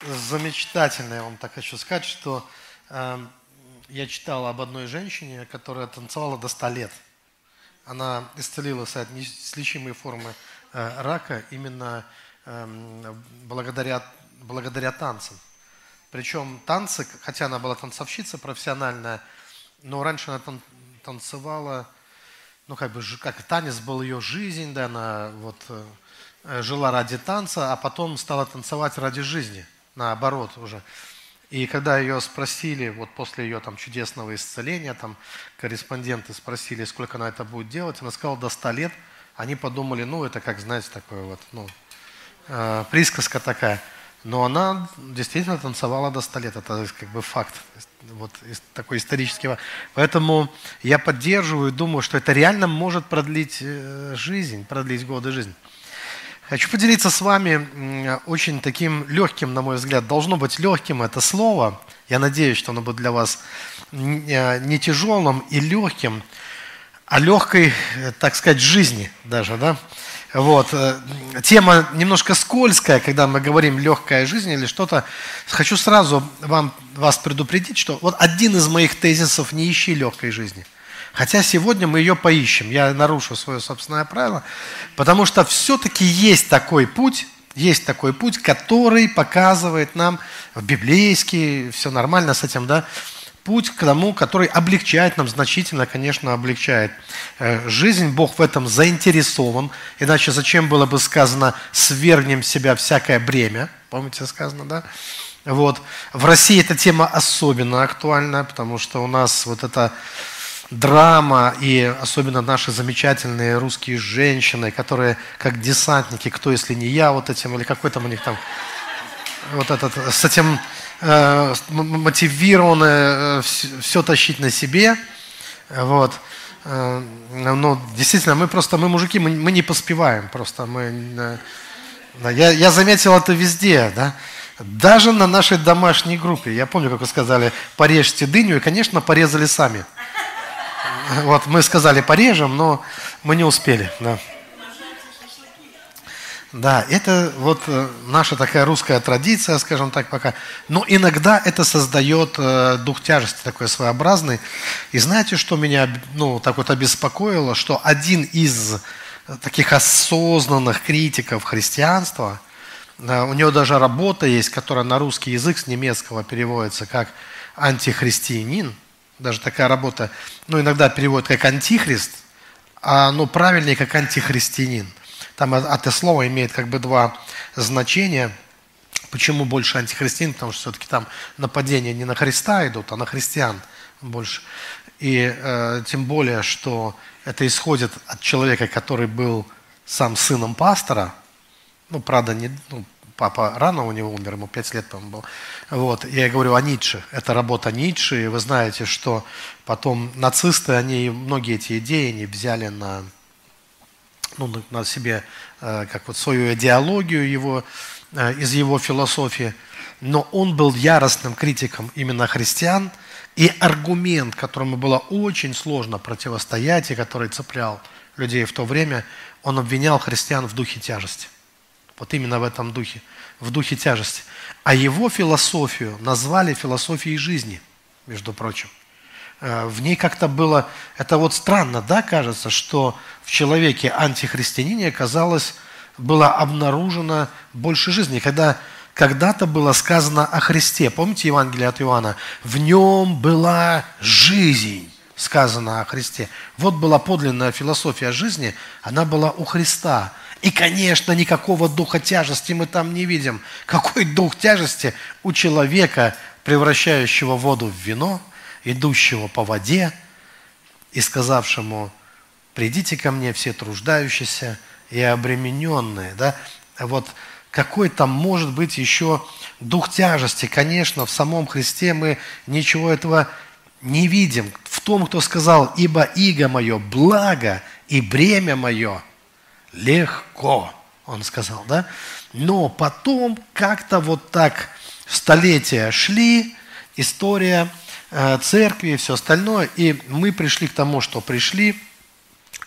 замечательно, я вам так хочу сказать, что э, я читал об одной женщине, которая танцевала до 100 лет. Она исцелилась от неизлечимой формы э, рака именно э, благодаря, благодаря танцам. Причем танцы, хотя она была танцовщица профессиональная, но раньше она тан танцевала, ну как бы, как танец был ее жизнь, да, она вот э, жила ради танца, а потом стала танцевать ради жизни – наоборот уже. И когда ее спросили, вот после ее там чудесного исцеления, там корреспонденты спросили, сколько она это будет делать, она сказала, до 100 лет. Они подумали, ну, это как, знаете, такое вот, ну, э, присказка такая. Но она действительно танцевала до 100 лет, это как бы факт, вот такой исторический. Поэтому я поддерживаю, думаю, что это реально может продлить э, жизнь, продлить годы жизни. Хочу поделиться с вами очень таким легким, на мой взгляд, должно быть легким это слово. Я надеюсь, что оно будет для вас не тяжелым и легким, а легкой, так сказать, жизни даже, да? Вот. Э, тема немножко скользкая, когда мы говорим легкая жизнь или что-то. Хочу сразу вам, вас предупредить, что вот один из моих тезисов – не ищи легкой жизни – Хотя сегодня мы ее поищем. Я нарушу свое собственное правило, потому что все-таки есть такой путь, есть такой путь, который показывает нам в библейский, все нормально с этим, да, путь к тому, который облегчает нам, значительно, конечно, облегчает э, жизнь. Бог в этом заинтересован. Иначе зачем было бы сказано «свергнем себя всякое бремя»? Помните сказано, да? Вот. В России эта тема особенно актуальна, потому что у нас вот это драма, и особенно наши замечательные русские женщины, которые как десантники, кто если не я, вот этим, или какой там у них там, вот этот, с этим э, мотивированы э, все, все тащить на себе, вот. Э, ну, действительно, мы просто, мы мужики, мы, мы не поспеваем, просто мы, э, я, я заметил это везде, да, даже на нашей домашней группе. Я помню, как вы сказали, порежьте дыню, и, конечно, порезали сами. Вот мы сказали порежем, но мы не успели. Да. Да, это вот э, наша такая русская традиция, скажем так, пока. Но иногда это создает э, дух тяжести такой своеобразный. И знаете, что меня ну, так вот обеспокоило? Что один из таких осознанных критиков христианства, да, у него даже работа есть, которая на русский язык с немецкого переводится как антихристианин – даже такая работа, ну, иногда переводят как антихрист, а ну, правильнее как антихристианин. Там это слово имеет как бы два значения. Почему больше антихристиан? Потому что все-таки там нападения не на Христа идут, а на христиан больше. И э, тем более, что это исходит от человека, который был сам сыном пастора, ну, правда, не, ну, папа рано у него умер, ему 5 лет, по-моему, было. Вот. Я говорю о Ницше. Это работа Ницше. И вы знаете, что потом нацисты, они многие эти идеи не взяли на, ну, на себе э, как вот свою идеологию его, э, из его философии. Но он был яростным критиком именно христиан. И аргумент, которому было очень сложно противостоять и который цеплял людей в то время, он обвинял христиан в духе тяжести. Вот именно в этом духе, в духе тяжести. А его философию назвали философией жизни, между прочим. Э, в ней как-то было, это вот странно, да, кажется, что в человеке антихристианине, казалось, было обнаружено больше жизни. Когда когда-то было сказано о Христе, помните Евангелие от Иоанна? В нем была жизнь сказано о Христе. Вот была подлинная философия жизни, она была у Христа. И, конечно, никакого духа тяжести мы там не видим. Какой дух тяжести у человека, превращающего воду в вино, идущего по воде и сказавшему, придите ко мне все труждающиеся и обремененные. Да? Вот какой там может быть еще дух тяжести? Конечно, в самом Христе мы ничего этого не видим. В том, кто сказал, ибо иго мое благо и бремя мое – легко, он сказал, да? Но потом как-то вот так столетия шли, история э, церкви и все остальное, и мы пришли к тому, что пришли.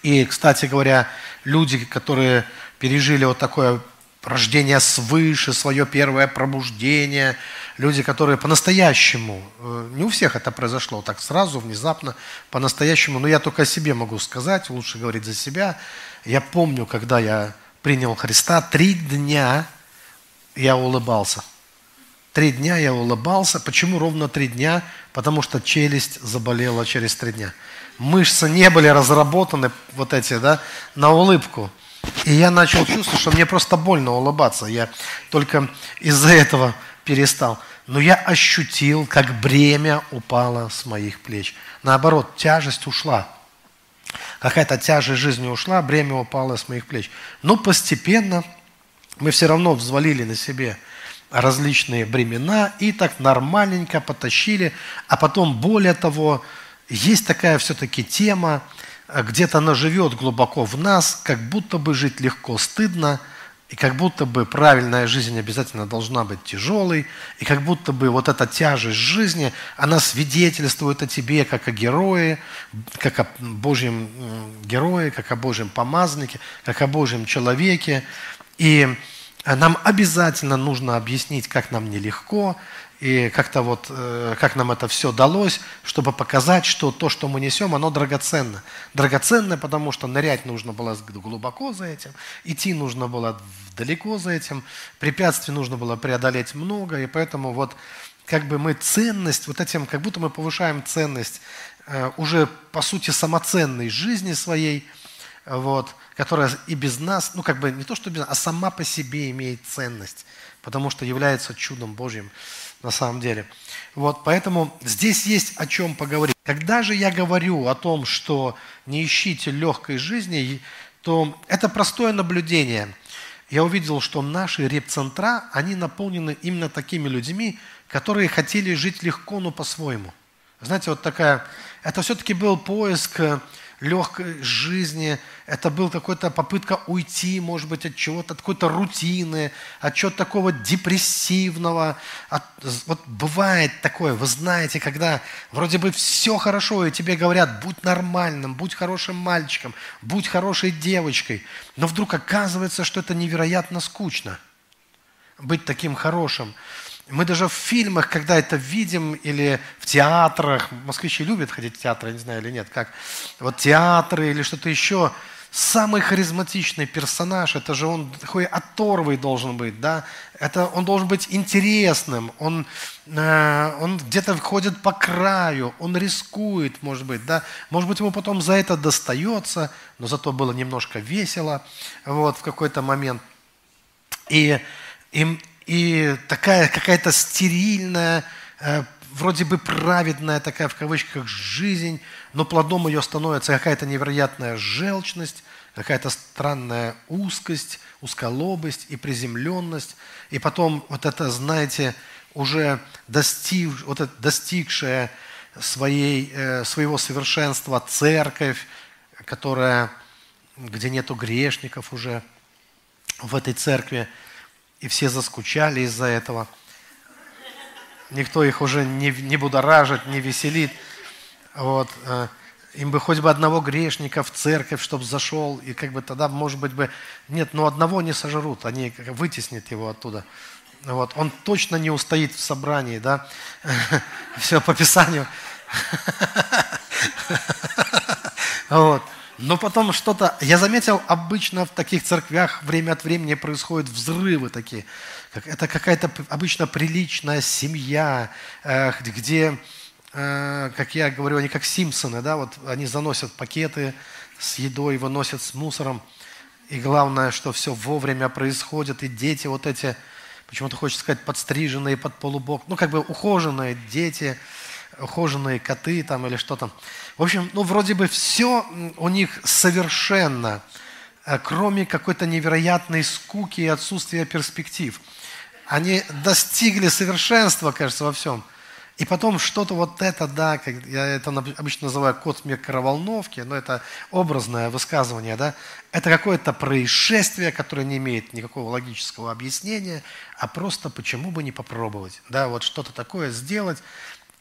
И, кстати говоря, люди, которые пережили вот такое рождение свыше, свое первое пробуждение. Люди, которые по-настоящему, э, не у всех это произошло так сразу, внезапно, по-настоящему, но я только о себе могу сказать, лучше говорить за себя. Я помню, когда я принял Христа, три дня я улыбался. Три дня я улыбался. Почему ровно три дня? Потому что челюсть заболела через три дня. Мышцы не были разработаны, вот эти, да, на улыбку. И я начал чувствовать, что мне просто больно улыбаться. Я только из-за этого перестал. Но я ощутил, как бремя упало с моих плеч. Наоборот, тяжесть ушла. Какая-то тяжесть жизни ушла, бремя упало с моих плеч. Но постепенно мы все равно взвалили на себе различные бремена и так нормальненько потащили. А потом, более того, есть такая все-таки тема, где-то она живет глубоко в нас, как будто бы жить легко стыдно, и как будто бы правильная жизнь обязательно должна быть тяжелой, и как будто бы вот эта тяжесть жизни, она свидетельствует о тебе как о герое, как о Божьем герое, как о Божьем помазаннике, как о Божьем человеке. И нам обязательно нужно объяснить, как нам нелегко, и как-то вот, э, как нам это все далось, чтобы показать, что то, что мы несем, оно драгоценно. Драгоценно, потому что нырять нужно было глубоко за этим, идти нужно было далеко за этим, препятствий нужно было преодолеть много, и поэтому вот как бы мы ценность, вот этим, как будто мы повышаем ценность э, уже, по сути, самоценной жизни своей, вот, которая и без нас, ну как бы не то, что без нас, а сама по себе имеет ценность, потому что является чудом Божьим на самом деле. Вот, поэтому здесь есть о чем поговорить. Когда же я говорю о том, что не ищите легкой жизни, то это простое наблюдение. Я увидел, что наши репцентра, они наполнены именно такими людьми, которые хотели жить легко, но по-своему. Знаете, вот такая, это все-таки был поиск легкой жизни, это был какая-то попытка уйти, может быть, от чего-то, от какой-то рутины, от чего-то такого депрессивного. От, вот бывает такое, вы знаете, когда вроде бы все хорошо, и тебе говорят, будь нормальным, будь хорошим мальчиком, будь хорошей девочкой, но вдруг оказывается, что это невероятно скучно быть таким хорошим. Мы даже в фильмах, когда это видим, или в театрах, москвичи любят ходить в театры, я не знаю или нет, как, вот театры или что-то еще, самый харизматичный персонаж, это же он такой оторвый должен быть, да, это он должен быть интересным, он, э, он где-то ходит по краю, он рискует, может быть, да, может быть, ему потом за это достается, но зато было немножко весело, вот, в какой-то момент. И, и, и такая какая-то стерильная, э, вроде бы праведная такая в кавычках жизнь, но плодом ее становится какая-то невероятная желчность, какая-то странная узкость, узколобость и приземленность. И потом вот это, знаете, уже достиг, вот это достигшая своей, э, своего совершенства церковь, которая, где нету грешников уже в этой церкви, и все заскучали из-за этого. Никто их уже не, не будоражит, не веселит. Вот. Э, им бы хоть бы одного грешника в церковь, чтобы зашел, и как бы тогда, может быть, бы... Нет, но одного не сожрут, они вытеснят его оттуда. Вот. Он точно не устоит в собрании, да? Все по Писанию. Вот. Но потом что-то, я заметил, обычно в таких церквях время от времени происходят взрывы такие. Это какая-то обычно приличная семья, э, где, э, как я говорю, они как Симпсоны, да, вот они заносят пакеты с едой, выносят с мусором. И главное, что все вовремя происходит, и дети вот эти, почему-то хочется сказать, подстриженные под полубок, ну, как бы ухоженные дети – ухоженные коты там или что там. В общем, ну вроде бы все у них совершенно, э, кроме какой-то невероятной скуки и отсутствия перспектив. Они достигли совершенства, кажется, во всем. И потом что-то вот это, да, как я это обычно называю код микроволновки, но это образное высказывание, да, это какое-то происшествие, которое не имеет никакого логического объяснения, а просто почему бы не попробовать, да, вот что-то такое сделать,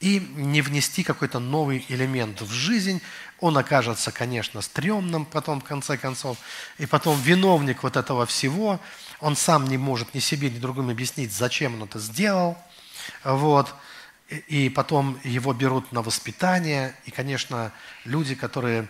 и не внести какой-то новый элемент в жизнь, он окажется, конечно, стрёмным потом, в конце концов, и потом виновник вот этого всего, он сам не может ни себе, ни другим объяснить, зачем он это сделал. Вот. И потом его берут на воспитание. И, конечно, люди, которые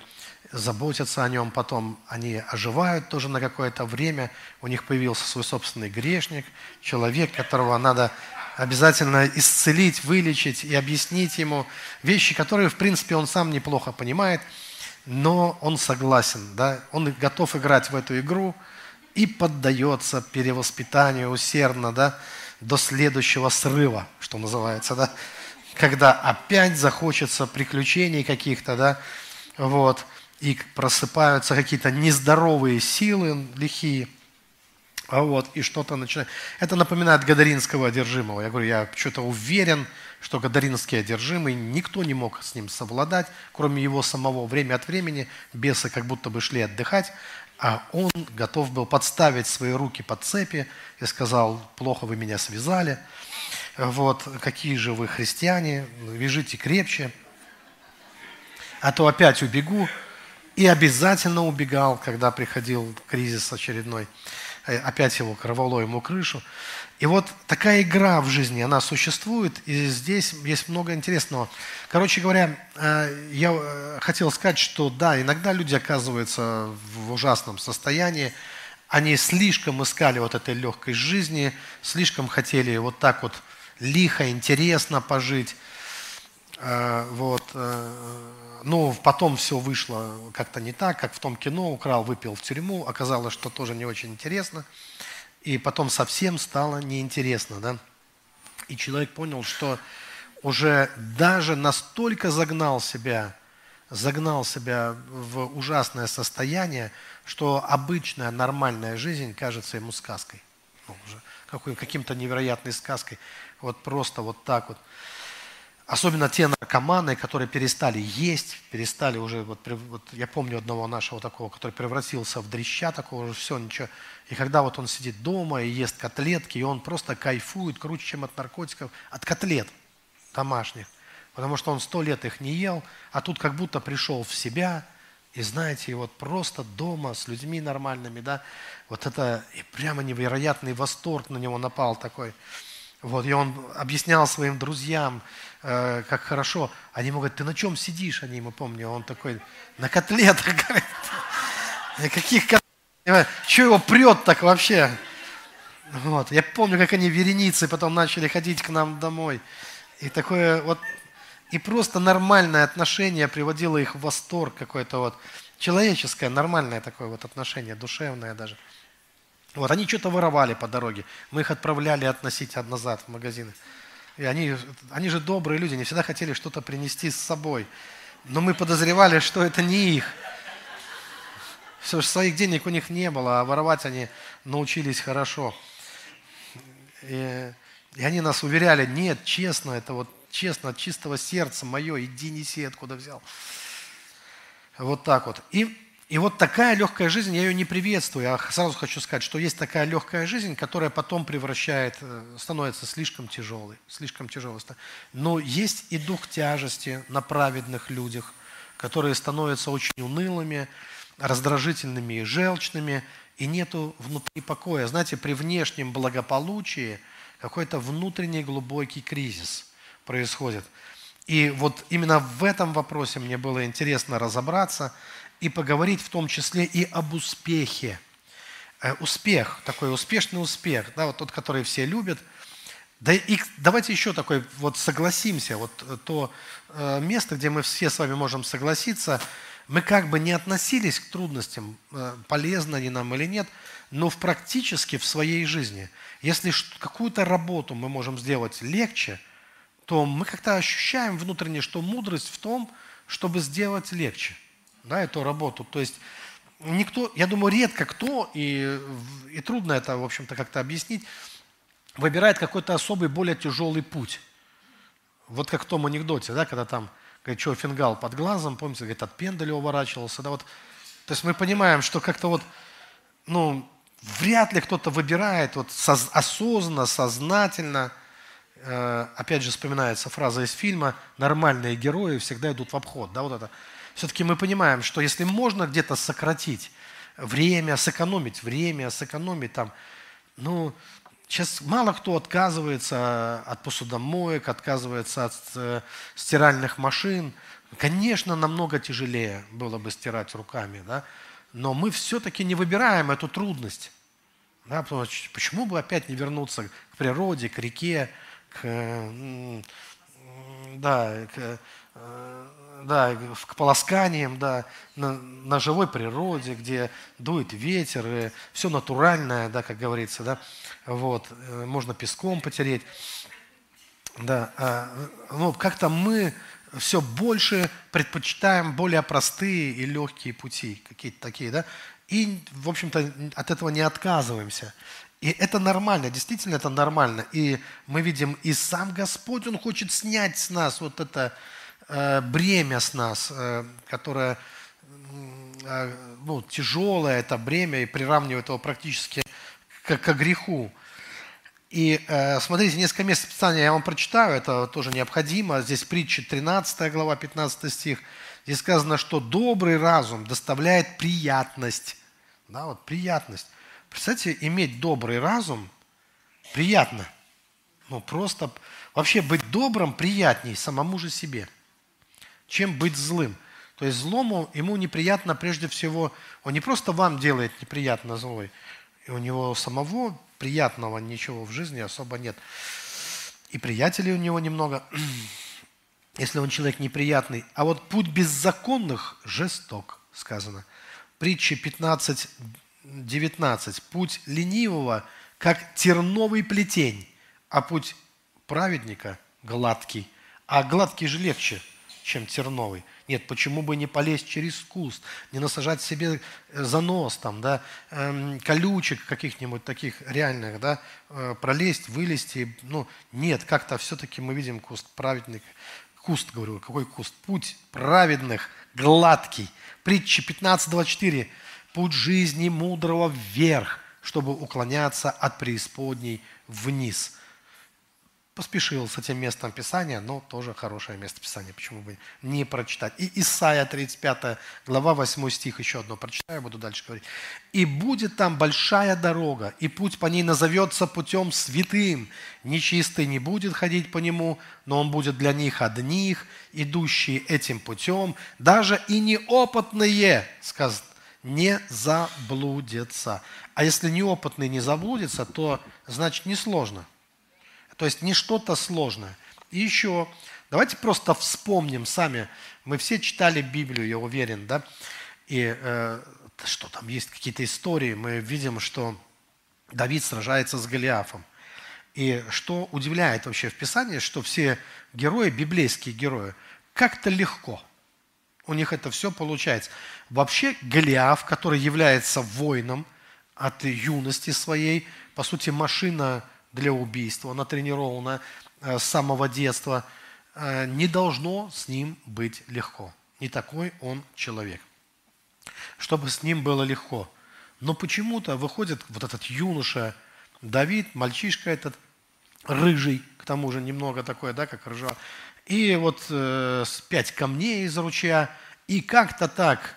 заботятся о нем, потом они оживают тоже на какое-то время. У них появился свой собственный грешник, человек, которого надо обязательно исцелить, вылечить и объяснить ему вещи, которые, в принципе, он сам неплохо понимает, но он согласен, да, он готов играть в эту игру и поддается перевоспитанию усердно, да, до следующего срыва, что называется, да, когда опять захочется приключений каких-то, да, вот, и просыпаются какие-то нездоровые силы лихие, а вот, и что-то начинает. Это напоминает Гадаринского одержимого. Я говорю, я что-то уверен, что Гадаринский одержимый, никто не мог с ним совладать, кроме его самого. Время от времени бесы как будто бы шли отдыхать, а он готов был подставить свои руки под цепи и сказал, плохо вы меня связали, вот, какие же вы христиане, вяжите крепче, а то опять убегу. И обязательно убегал, когда приходил кризис очередной. Э, опять его рвало ему крышу. И вот такая игра в жизни, она существует, и здесь есть много интересного. Короче говоря, э, я э, хотел сказать, что да, иногда люди оказываются в ужасном состоянии, они слишком искали вот этой легкой жизни, слишком хотели вот так вот лихо, интересно пожить, вот, ну, потом все вышло как-то не так, как в том кино, украл, выпил в тюрьму, оказалось, что тоже не очень интересно, и потом совсем стало неинтересно, да. И человек понял, что уже даже настолько загнал себя, загнал себя в ужасное состояние, что обычная нормальная жизнь кажется ему сказкой. Ну, каким-то невероятной сказкой. Вот просто вот так вот. Особенно те наркоманы, которые перестали есть, перестали уже, вот, вот я помню одного нашего такого, который превратился в дрища такого, уже все, ничего. И когда вот он сидит дома и ест котлетки, и он просто кайфует круче, чем от наркотиков, от котлет домашних. Потому что он сто лет их не ел, а тут как будто пришел в себя, и знаете, и вот просто дома с людьми нормальными, да, вот это и прямо невероятный восторг на него напал такой. Вот, и он объяснял своим друзьям, э, как хорошо. Они ему говорят, ты на чем сидишь? Они ему помню, он такой, на котлетах, говорит. Каких котлетах? Что его прет так вообще? Вот. Я помню, как они вереницы потом начали ходить к нам домой. И такое вот, и просто нормальное отношение приводило их в восторг какой-то вот, человеческое, нормальное такое вот отношение, душевное даже. Вот, они что-то воровали по дороге. Мы их отправляли относить назад в магазины. И они, они же добрые люди, они всегда хотели что-то принести с собой. Но мы подозревали, что это не их. Все же своих денег у них не было, а воровать они научились хорошо. И, и они нас уверяли, нет, честно, это вот честно, от чистого сердца мое, иди неси, откуда взял. Вот так вот. И и вот такая легкая жизнь, я ее не приветствую. Я сразу хочу сказать, что есть такая легкая жизнь, которая потом превращает, э, становится слишком тяжелой. Слишком тяжелой. Но есть и дух тяжести на праведных людях, которые становятся очень унылыми, раздражительными и желчными, и нету внутри покоя. Знаете, при внешнем благополучии какой-то внутренний глубокий кризис происходит. И вот именно в этом вопросе мне было интересно разобраться – и поговорить в том числе и об успехе. Э, успех, такой успешный успех, да, вот тот, который все любят. Да и давайте еще такой, вот согласимся, вот то э, место, где мы все с вами можем согласиться, мы как бы не относились к трудностям, э, полезно они нам или нет, но в практически в своей жизни. Если какую-то работу мы можем сделать легче, то мы как-то ощущаем внутренне, что мудрость в том, чтобы сделать легче да, эту работу. То есть никто, я думаю, редко кто, и, и трудно это, в общем-то, как-то объяснить, выбирает какой-то особый, более тяжелый путь. Вот как в том анекдоте, да, когда там, говорит, что фингал под глазом, помните, говорит, от пендаля уворачивался, да, вот. То есть мы понимаем, что как-то вот, ну, вряд ли кто-то выбирает вот соз, осознанно, сознательно, э, опять же вспоминается фраза из фильма, нормальные герои всегда идут в обход, да, вот это все-таки мы понимаем, что если можно где-то сократить время, сэкономить время, сэкономить там ну, сейчас мало кто отказывается от посудомоек, отказывается от э, стиральных машин. Конечно, намного тяжелее было бы стирать руками, да? но мы все-таки не выбираем эту трудность. Да, потому что почему бы опять не вернуться к природе, к реке, к, да, к, э, да, к полосканиям, да, на, на живой природе, где дует ветер, и все натуральное, да, как говорится, да, вот, э, можно песком потереть, да, а, ну, как-то мы все больше предпочитаем более простые и легкие пути, какие-то такие, да, и, в общем-то, от этого не отказываемся. И это нормально, действительно это нормально. И мы видим, и сам Господь, Он хочет снять с нас вот это бремя с нас, э, которое э, ну, тяжелое, это бремя, и приравнивает его практически к, к греху. И э, смотрите, несколько мест Писания я вам прочитаю, это тоже необходимо. Здесь притча 13 глава, 15 стих. Здесь сказано, что добрый разум доставляет приятность. Да, вот приятность. Представьте, иметь добрый разум приятно. Ну, просто вообще быть добрым приятней самому же себе, чем быть злым. То есть злому ему неприятно прежде всего, он не просто вам делает неприятно злой, и у него самого приятного ничего в жизни особо нет. И приятелей у него немного, если он человек неприятный. А вот путь беззаконных жесток, сказано. Притча 15, 19. Путь ленивого, как терновый плетень, а путь праведника гладкий. А гладкий же легче, чем терновый. Нет, почему бы не полезть через куст, не насажать себе э, занос, там, да, эм, колючек каких-нибудь таких реальных, да, э, пролезть, вылезти. Ну, нет, как-то все-таки мы видим куст праведник. Куст, говорю, какой куст? Путь праведных, гладкий. Притча 15.24. Путь жизни мудрого вверх, чтобы уклоняться от преисподней вниз поспешил с этим местом Писания, но тоже хорошее место Писания, почему бы не прочитать. И Исайя 35 глава 8 стих, еще одно прочитаю, буду дальше говорить. «И будет там большая дорога, и путь по ней назовется путем святым. Нечистый не будет ходить по нему, но он будет для них одних, идущие этим путем, даже и неопытные, сказано, не заблудятся. А если неопытный не заблудится, то значит несложно. То есть не что-то сложное. И еще, давайте просто вспомним сами. Мы все читали Библию, я уверен, да? И э, что там есть какие-то истории, мы видим, что Давид сражается с Голиафом. И что удивляет вообще в Писании, что все герои, библейские герои, как-то легко. У них это все получается. Вообще Голиаф, который является воином от юности своей, по сути, машина для убийства, натренирована э, с самого детства, э, не должно с ним быть легко. Не такой он человек. Чтобы с ним было легко. Но почему-то выходит вот этот юноша Давид, мальчишка этот, рыжий, к тому же немного такой, да, как ржа, и вот э, пять камней из ручья, и как-то так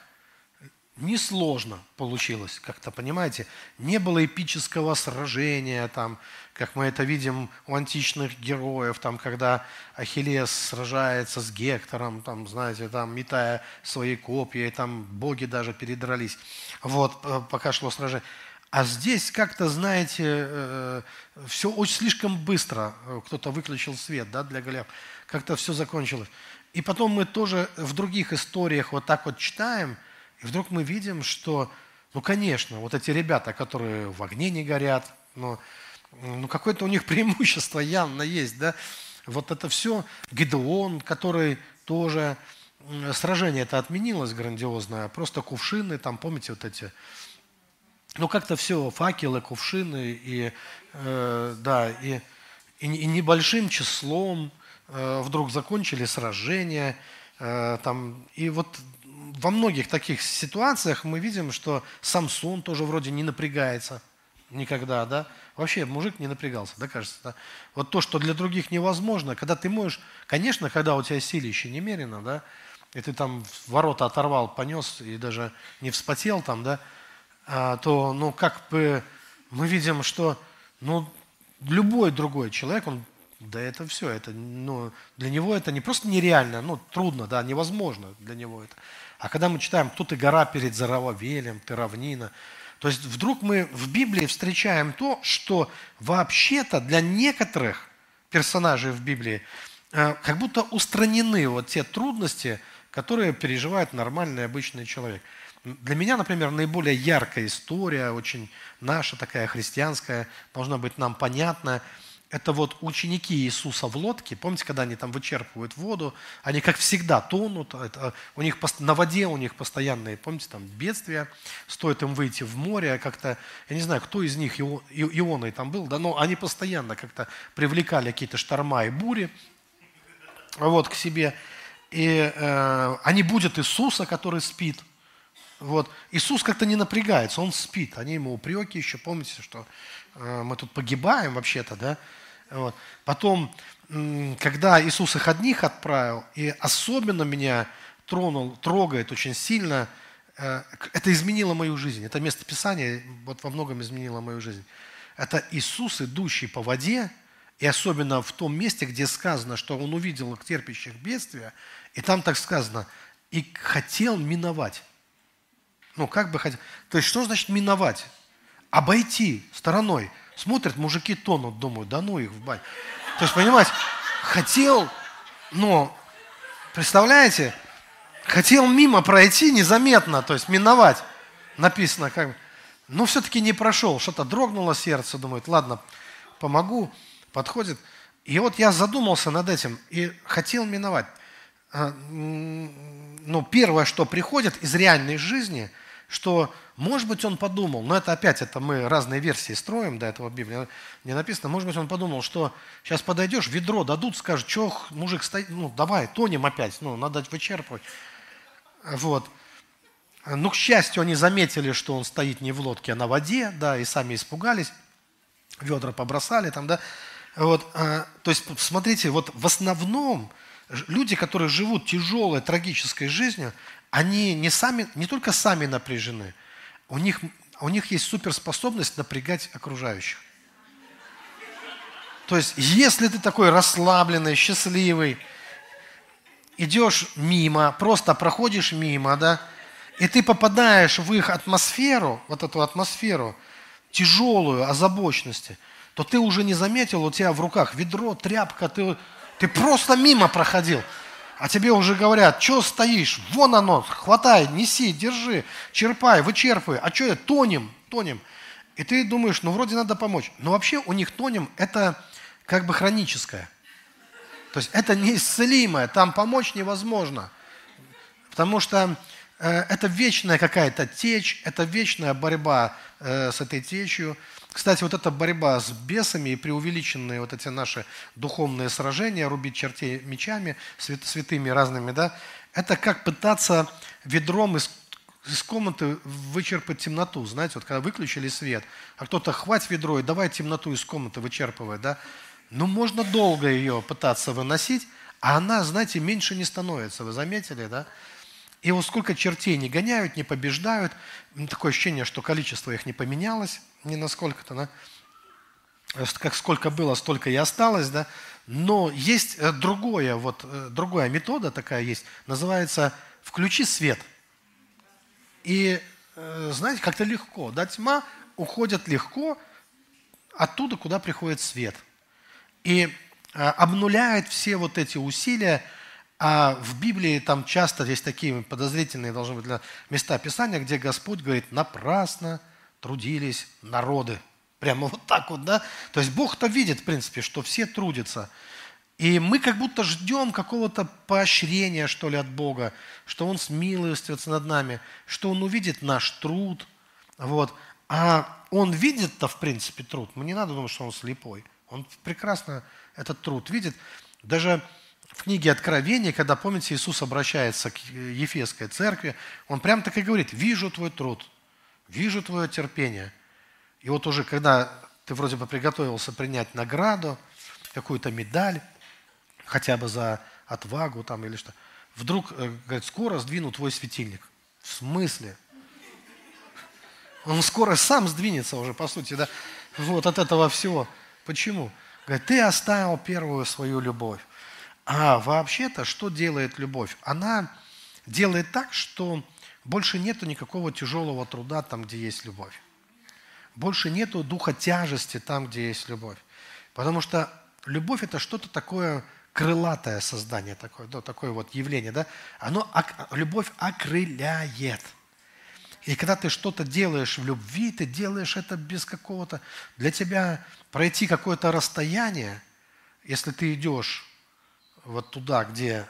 несложно получилось, как-то, понимаете, не было эпического сражения, там, как мы это видим у античных героев, там, когда Ахиллес сражается с Гектором, там, знаете, там, метая свои копья, и там боги даже передрались, вот, э, пока шло сражение. А здесь как-то, знаете, э, все очень слишком быстро. Кто-то выключил свет да, для Голиафа. Как-то все закончилось. И потом мы тоже в других историях вот так вот читаем – и вдруг мы видим, что, ну, конечно, вот эти ребята, которые в огне не горят, но ну, какое-то у них преимущество явно есть, да. Вот это все. Гедеон, который тоже... Сражение это отменилось грандиозное, просто кувшины, там, помните, вот эти... Ну, как-то все, факелы, кувшины, и, э, да, и, и, и небольшим числом э, вдруг закончили сражение, э, там, и вот во многих таких ситуациях мы видим, что Самсон тоже вроде не напрягается никогда, да? Вообще мужик не напрягался, да, кажется, да? Вот то, что для других невозможно, когда ты можешь, конечно, когда у тебя силище немерено, да, и ты там ворота оторвал, понес и даже не вспотел там, да, а, то, ну, как бы мы видим, что Ну, любой другой человек, он, да это все, это, ну, для него это не просто нереально, ну, трудно, да, невозможно для него это. А когда мы читаем, тут и гора перед Зарававелем, ты равнина, то есть вдруг мы в Библии встречаем то, что вообще-то для некоторых персонажей в Библии э, как будто устранены вот те трудности, которые переживает нормальный обычный человек. Для меня, например, наиболее яркая история, очень наша такая христианская, должна быть нам понятная – это вот ученики Иисуса в лодке, помните, когда они там вычерпывают воду, они как всегда тонут, это, у них на воде у них постоянные, помните, там бедствия, стоит им выйти в море, как-то, я не знаю, кто из них Ионой там был, да, но они постоянно как-то привлекали какие-то шторма и бури вот к себе, и э, они будут Иисуса, который спит, вот. Иисус как-то не напрягается, он спит. Они ему упреки еще, помните, что э, мы тут погибаем вообще-то, да? Вот. Потом, когда Иисус их одних отправил, и особенно меня тронул, трогает очень сильно, э, это изменило мою жизнь. Это место Писания вот во многом изменило мою жизнь. Это Иисус, идущий по воде, и особенно в том месте, где сказано, что Он увидел их терпящих бедствия, и там так сказано, и хотел миновать. Ну, как бы хотел. То есть, что значит миновать? Обойти стороной – Смотрят, мужики тонут, думают, да ну их в бань. То есть, понимаете, хотел, но, представляете, хотел мимо пройти незаметно, то есть миновать. Написано как но все-таки не прошел, что-то дрогнуло сердце, думает, ладно, помогу, подходит. И вот я задумался над этим и хотел миновать. А, ну, первое, что приходит из реальной жизни – что, может быть, он подумал, но это опять, это мы разные версии строим до этого Библии, не написано, может быть, он подумал, что сейчас подойдешь, ведро дадут, скажут, что мужик стоит, ну, давай, тонем опять, ну, надо вычерпывать. Вот. Ну, к счастью, они заметили, что он стоит не в лодке, а на воде, да, и сами испугались, ведра побросали там, да. Вот, а, то есть, смотрите, вот в основном люди, которые живут тяжелой, трагической жизнью, они не, сами, не только сами напряжены, у них, у них есть суперспособность напрягать окружающих. То есть, если ты такой расслабленный, счастливый, идешь мимо, просто проходишь мимо, да, и ты попадаешь в их атмосферу, вот эту атмосферу, тяжелую, озабоченности, то ты уже не заметил, у тебя в руках ведро, тряпка, ты, ты просто мимо проходил а тебе уже говорят, что стоишь, вон оно, хватай, неси, держи, черпай, вычерпывай, а что я, тонем, тонем. И ты думаешь, ну вроде надо помочь. Но вообще у них тонем это как бы хроническое. То есть это неисцелимое, там помочь невозможно. Потому что э, это вечная какая-то течь, это вечная борьба э, с этой течью. Кстати, вот эта борьба с бесами и преувеличенные вот эти наши духовные сражения, рубить чертей мечами, свят, святыми разными, да, это как пытаться ведром из, из комнаты вычерпать темноту. Знаете, вот когда выключили свет, а кто-то хватит ведро и давай темноту из комнаты вычерпывать, да, ну, можно долго ее пытаться выносить, а она, знаете, меньше не становится. Вы заметили, да? И вот сколько чертей не гоняют, не побеждают, такое ощущение, что количество их не поменялось ни на сколько-то, да? как сколько было, столько и осталось, да? Но есть э, другое, вот э, другая метода такая есть, называется «включи свет». И, э, знаете, как-то легко, да, тьма уходит легко оттуда, куда приходит свет. И обнуляет все вот эти усилия, а в Библии там часто есть такие подозрительные должны быть места Писания, где Господь говорит, напрасно трудились народы. Прямо вот так вот, да? То есть Бог-то видит, в принципе, что все трудятся. И мы как будто ждем какого-то поощрения, что ли, от Бога, что Он смилостивится над нами, что Он увидит наш труд. Вот. А Он видит-то, в принципе, труд. Мы не надо думать, что Он слепой. Он прекрасно этот труд видит. Даже в книге Откровения, когда, помните, Иисус обращается к Ефесской церкви, он прям так и говорит, вижу твой труд, вижу твое терпение. И вот уже когда ты вроде бы приготовился принять награду, какую-то медаль, хотя бы за отвагу там или что, вдруг, э, говорит, скоро сдвину твой светильник. В смысле? Он скоро сам сдвинется уже, по сути, да. вот от этого всего. Почему? Говорит, ты оставил первую свою любовь. А вообще-то, что делает любовь? Она делает так, что больше нету никакого тяжелого труда там, где есть любовь. Больше нету духа тяжести там, где есть любовь. Потому что любовь – это что-то такое крылатое создание, такое, да, такое вот явление. Да? Оно, любовь окрыляет. И когда ты что-то делаешь в любви, ты делаешь это без какого-то... Для тебя пройти какое-то расстояние, если ты идешь вот туда, где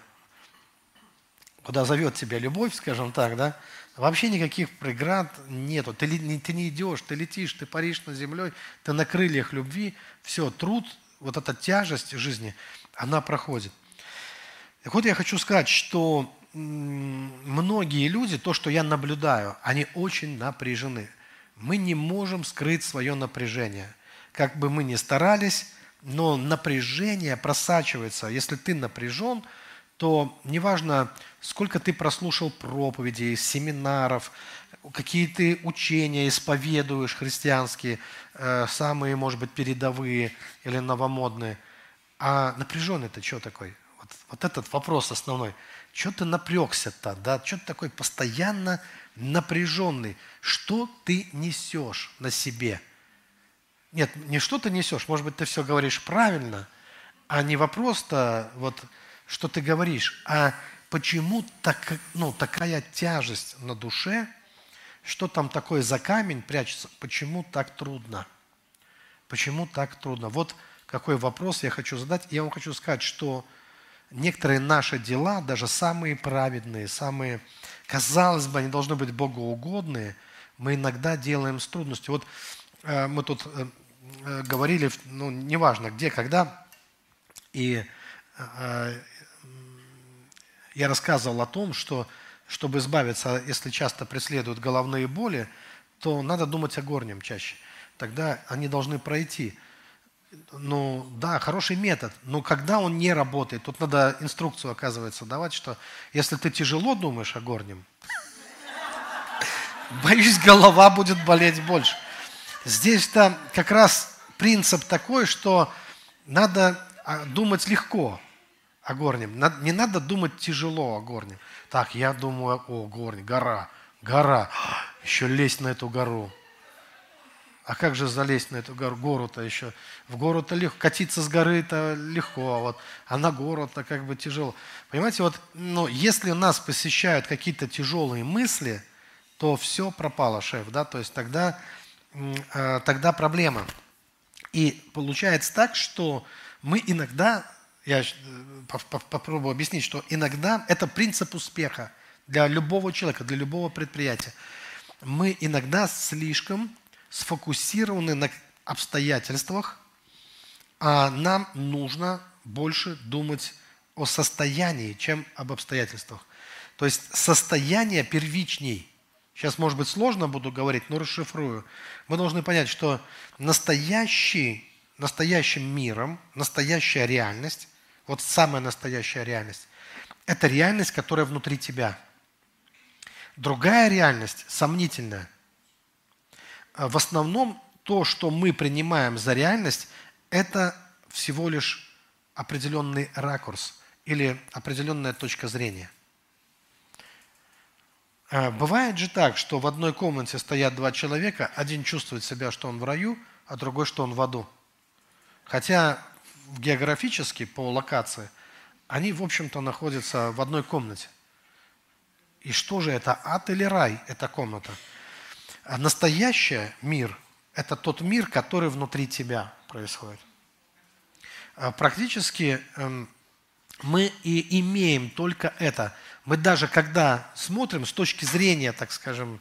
куда зовет тебя любовь, скажем так, да, вообще никаких преград нету. Ты, ты не идешь, ты летишь, ты паришь над землей, ты на крыльях любви, все, труд, вот эта тяжесть жизни, она проходит. Так вот я хочу сказать, что многие люди, то, что я наблюдаю, они очень напряжены. Мы не можем скрыть свое напряжение. Как бы мы ни старались, но напряжение просачивается. Если ты напряжен, то неважно, сколько ты прослушал проповедей, семинаров, какие ты учения исповедуешь христианские, э, самые, может быть, передовые или новомодные. А напряженный это что такой? Вот, вот этот вопрос основной. Что ты напрягся-то, да? Что ты такой постоянно напряженный? Что ты несешь на себе? Нет, не что ты несешь, может быть, ты все говоришь правильно, а не вопрос-то вот что ты говоришь, а почему так, ну, такая тяжесть на душе, что там такое за камень прячется, почему так трудно? Почему так трудно? Вот какой вопрос я хочу задать. Я вам хочу сказать, что некоторые наши дела, даже самые праведные, самые, казалось бы, они должны быть богоугодные, мы иногда делаем с трудностью. Вот э, мы тут э, э говорили, ну, неважно где, когда, и э, я рассказывал о том, что чтобы избавиться, если часто преследуют головные боли, то надо думать о горнем чаще. Тогда они должны пройти. Ну, да, хороший метод, но когда он не работает, тут надо инструкцию, оказывается, давать, что если ты тяжело думаешь о горнем, боюсь, голова будет болеть больше. Здесь-то как раз принцип такой, что надо а, думать легко – о горнем. Не надо думать тяжело о горнем. Так, я думаю, о, горне, гора, гора. Еще лезть на эту гору. А как же залезть на эту гору? Гору-то еще. В гору-то легко. Катиться с горы-то легко, а, вот, а на гору-то как бы тяжело. Понимаете, вот, ну, если нас посещают какие-то тяжелые мысли, то все пропало, шеф, да, то есть тогда, э, тогда проблема. И получается так, что мы иногда я попробую объяснить, что иногда это принцип успеха для любого человека, для любого предприятия. Мы иногда слишком сфокусированы на обстоятельствах, а нам нужно больше думать о состоянии, чем об обстоятельствах. То есть состояние первичней. Сейчас, может быть, сложно буду говорить, но расшифрую. Мы должны понять, что настоящий, настоящим миром, настоящая реальность вот самая настоящая реальность. Это реальность, которая внутри тебя. Другая реальность, сомнительная. А в основном то, что мы принимаем за реальность, это всего лишь определенный ракурс или определенная точка зрения. А бывает же так, что в одной комнате стоят два человека, один чувствует себя, что он в раю, а другой, что он в аду. Хотя географически по локации, они, в общем-то, находятся в одной комнате. И что же это, ад или рай, эта комната? А настоящий мир – это тот мир, который внутри тебя происходит. А практически эм, мы и имеем только это. Мы даже когда смотрим с точки зрения, так скажем,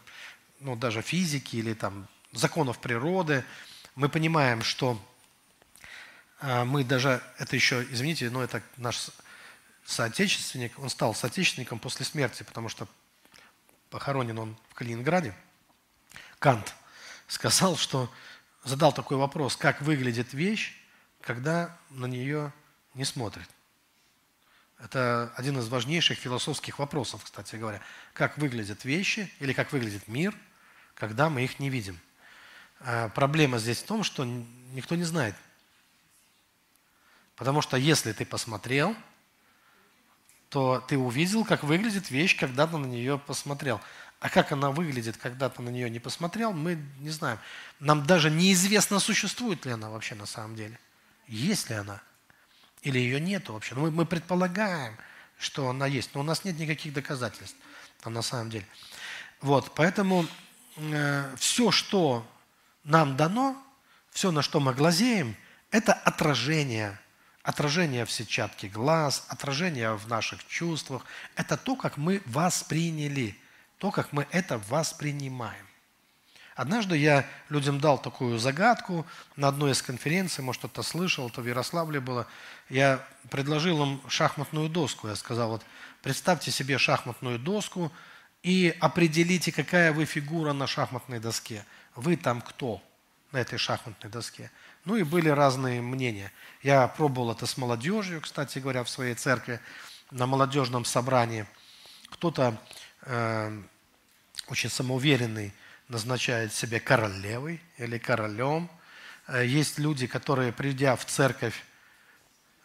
ну, даже физики или там законов природы, мы понимаем, что мы даже, это еще, извините, но это наш соотечественник, он стал соотечественником после смерти, потому что похоронен он в Калининграде. Кант сказал, что задал такой вопрос, как выглядит вещь, когда на нее не смотрит. Это один из важнейших философских вопросов, кстати говоря. Как выглядят вещи или как выглядит мир, когда мы их не видим. А проблема здесь в том, что никто не знает. Потому что если ты посмотрел, то ты увидел, как выглядит вещь, когда ты на нее посмотрел. А как она выглядит, когда ты на нее не посмотрел, мы не знаем. Нам даже неизвестно, существует ли она вообще на самом деле. Есть ли она? Или ее нету вообще. Мы, мы предполагаем, что она есть, но у нас нет никаких доказательств на самом деле. Вот, поэтому э, все, что нам дано, все, на что мы глазеем, это отражение. Отражение в сетчатке глаз, отражение в наших чувствах. Это то, как мы восприняли, то, как мы это воспринимаем. Однажды я людям дал такую загадку на одной из конференций, может, кто-то слышал, это в Ярославле было. Я предложил им шахматную доску. Я сказал, вот представьте себе шахматную доску и определите, какая вы фигура на шахматной доске. Вы там кто на этой шахматной доске? Ну и были разные мнения. Я пробовал это с молодежью, кстати говоря, в своей церкви, на молодежном собрании. Кто-то э, очень самоуверенный, назначает себя королевой или королем. Э, есть люди, которые, придя в церковь,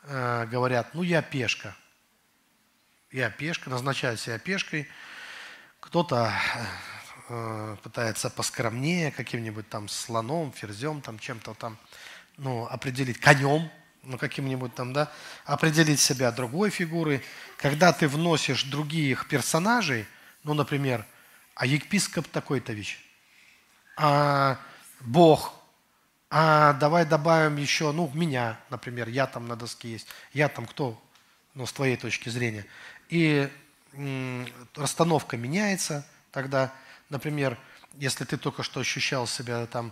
э, говорят, ну я пешка. Я пешка, назначают себя пешкой. Кто-то э, пытается поскромнее, каким-нибудь там слоном, ферзем, там чем-то там, ну, определить конем, ну, каким-нибудь там, да, определить себя другой фигурой. Когда ты вносишь других персонажей, ну, например, а епископ такой-то вещь, а, Бог, а давай добавим еще, ну, меня, например, я там на доске есть, я там кто, ну, с твоей точки зрения. И расстановка меняется тогда, например, если ты только что ощущал себя там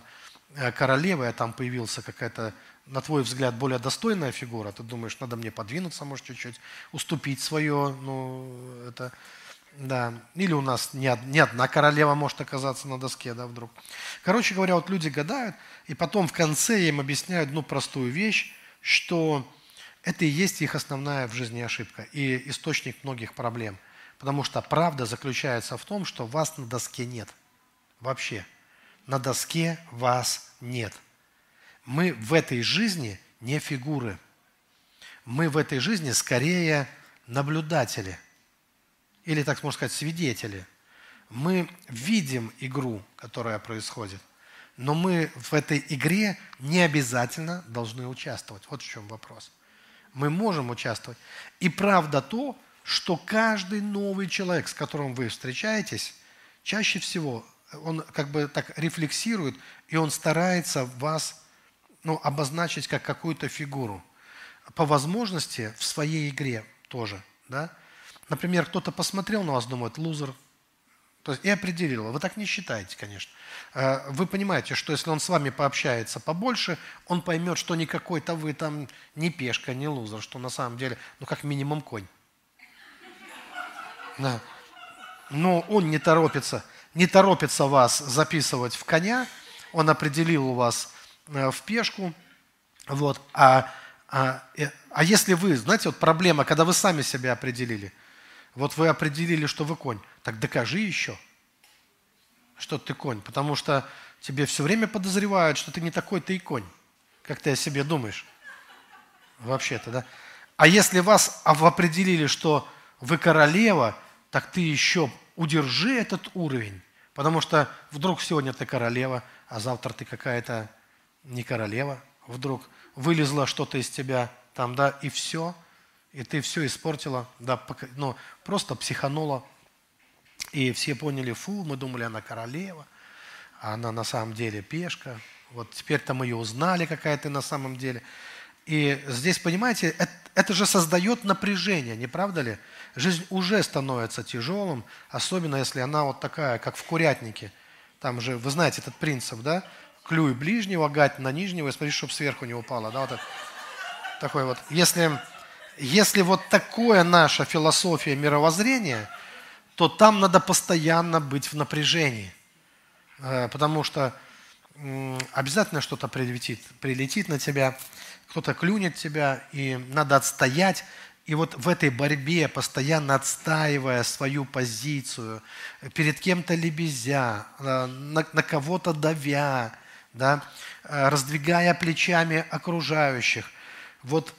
э, королевой, а там появился какая-то, на твой взгляд, более достойная фигура, ты думаешь, надо мне подвинуться, может, чуть-чуть, уступить свое, ну, это да, или у нас не, не одна королева может оказаться на доске, да, вдруг. Короче говоря, вот люди гадают, и потом в конце я им объясняю одну простую вещь, что это и есть их основная в жизни ошибка и источник многих проблем. Потому что правда заключается в том, что вас на доске нет. Вообще. На доске вас нет. Мы в этой жизни не фигуры. Мы в этой жизни скорее наблюдатели – или, так можно сказать, свидетели. Мы видим игру, которая происходит, но мы в этой игре не обязательно должны участвовать. Вот в чем вопрос. Мы можем участвовать. И правда то, что каждый новый человек, с которым вы встречаетесь, чаще всего он как бы так рефлексирует, и он старается вас ну, обозначить как какую-то фигуру. По возможности в своей игре тоже. Да? Например, кто-то посмотрел на вас, думает, лузер, то есть и определил. Вы так не считаете, конечно. Э, вы понимаете, что если он с вами пообщается побольше, он поймет, что никакой-то вы там не пешка, не лузер, что на самом деле, ну, как минимум конь. Да. Но он не торопится, не торопится вас записывать в коня, он определил у вас э, в пешку, вот, а, а, э, а если вы, знаете, вот проблема, когда вы сами себя определили – вот вы определили, что вы конь. Так докажи еще, что ты конь. Потому что тебе все время подозревают, что ты не такой, ты и конь. Как ты о себе думаешь? Вообще-то, да? А если вас определили, что вы королева, так ты еще удержи этот уровень. Потому что вдруг сегодня ты королева, а завтра ты какая-то не королева. Вдруг вылезло что-то из тебя там, да, и все – и ты все испортила, да, ну, просто психанула. И все поняли, фу, мы думали, она королева, а она на самом деле пешка. Вот теперь-то мы ее узнали, какая ты на самом деле. И здесь, понимаете, это, это же создает напряжение, не правда ли? Жизнь уже становится тяжелым, особенно если она вот такая, как в курятнике. Там же, вы знаете этот принцип, да? Клюй ближнего, гать на нижнего, и смотри, чтобы сверху не упало. Да, вот это. Такой вот. Если если вот такое наша философия мировоззрения, то там надо постоянно быть в напряжении. Э, потому что обязательно что-то прилетит, прилетит на тебя, кто-то клюнет тебя, и надо отстоять. И вот в этой борьбе, постоянно отстаивая свою позицию, перед кем-то лебезя, э, на, на кого-то давя, да, э, раздвигая плечами окружающих. Вот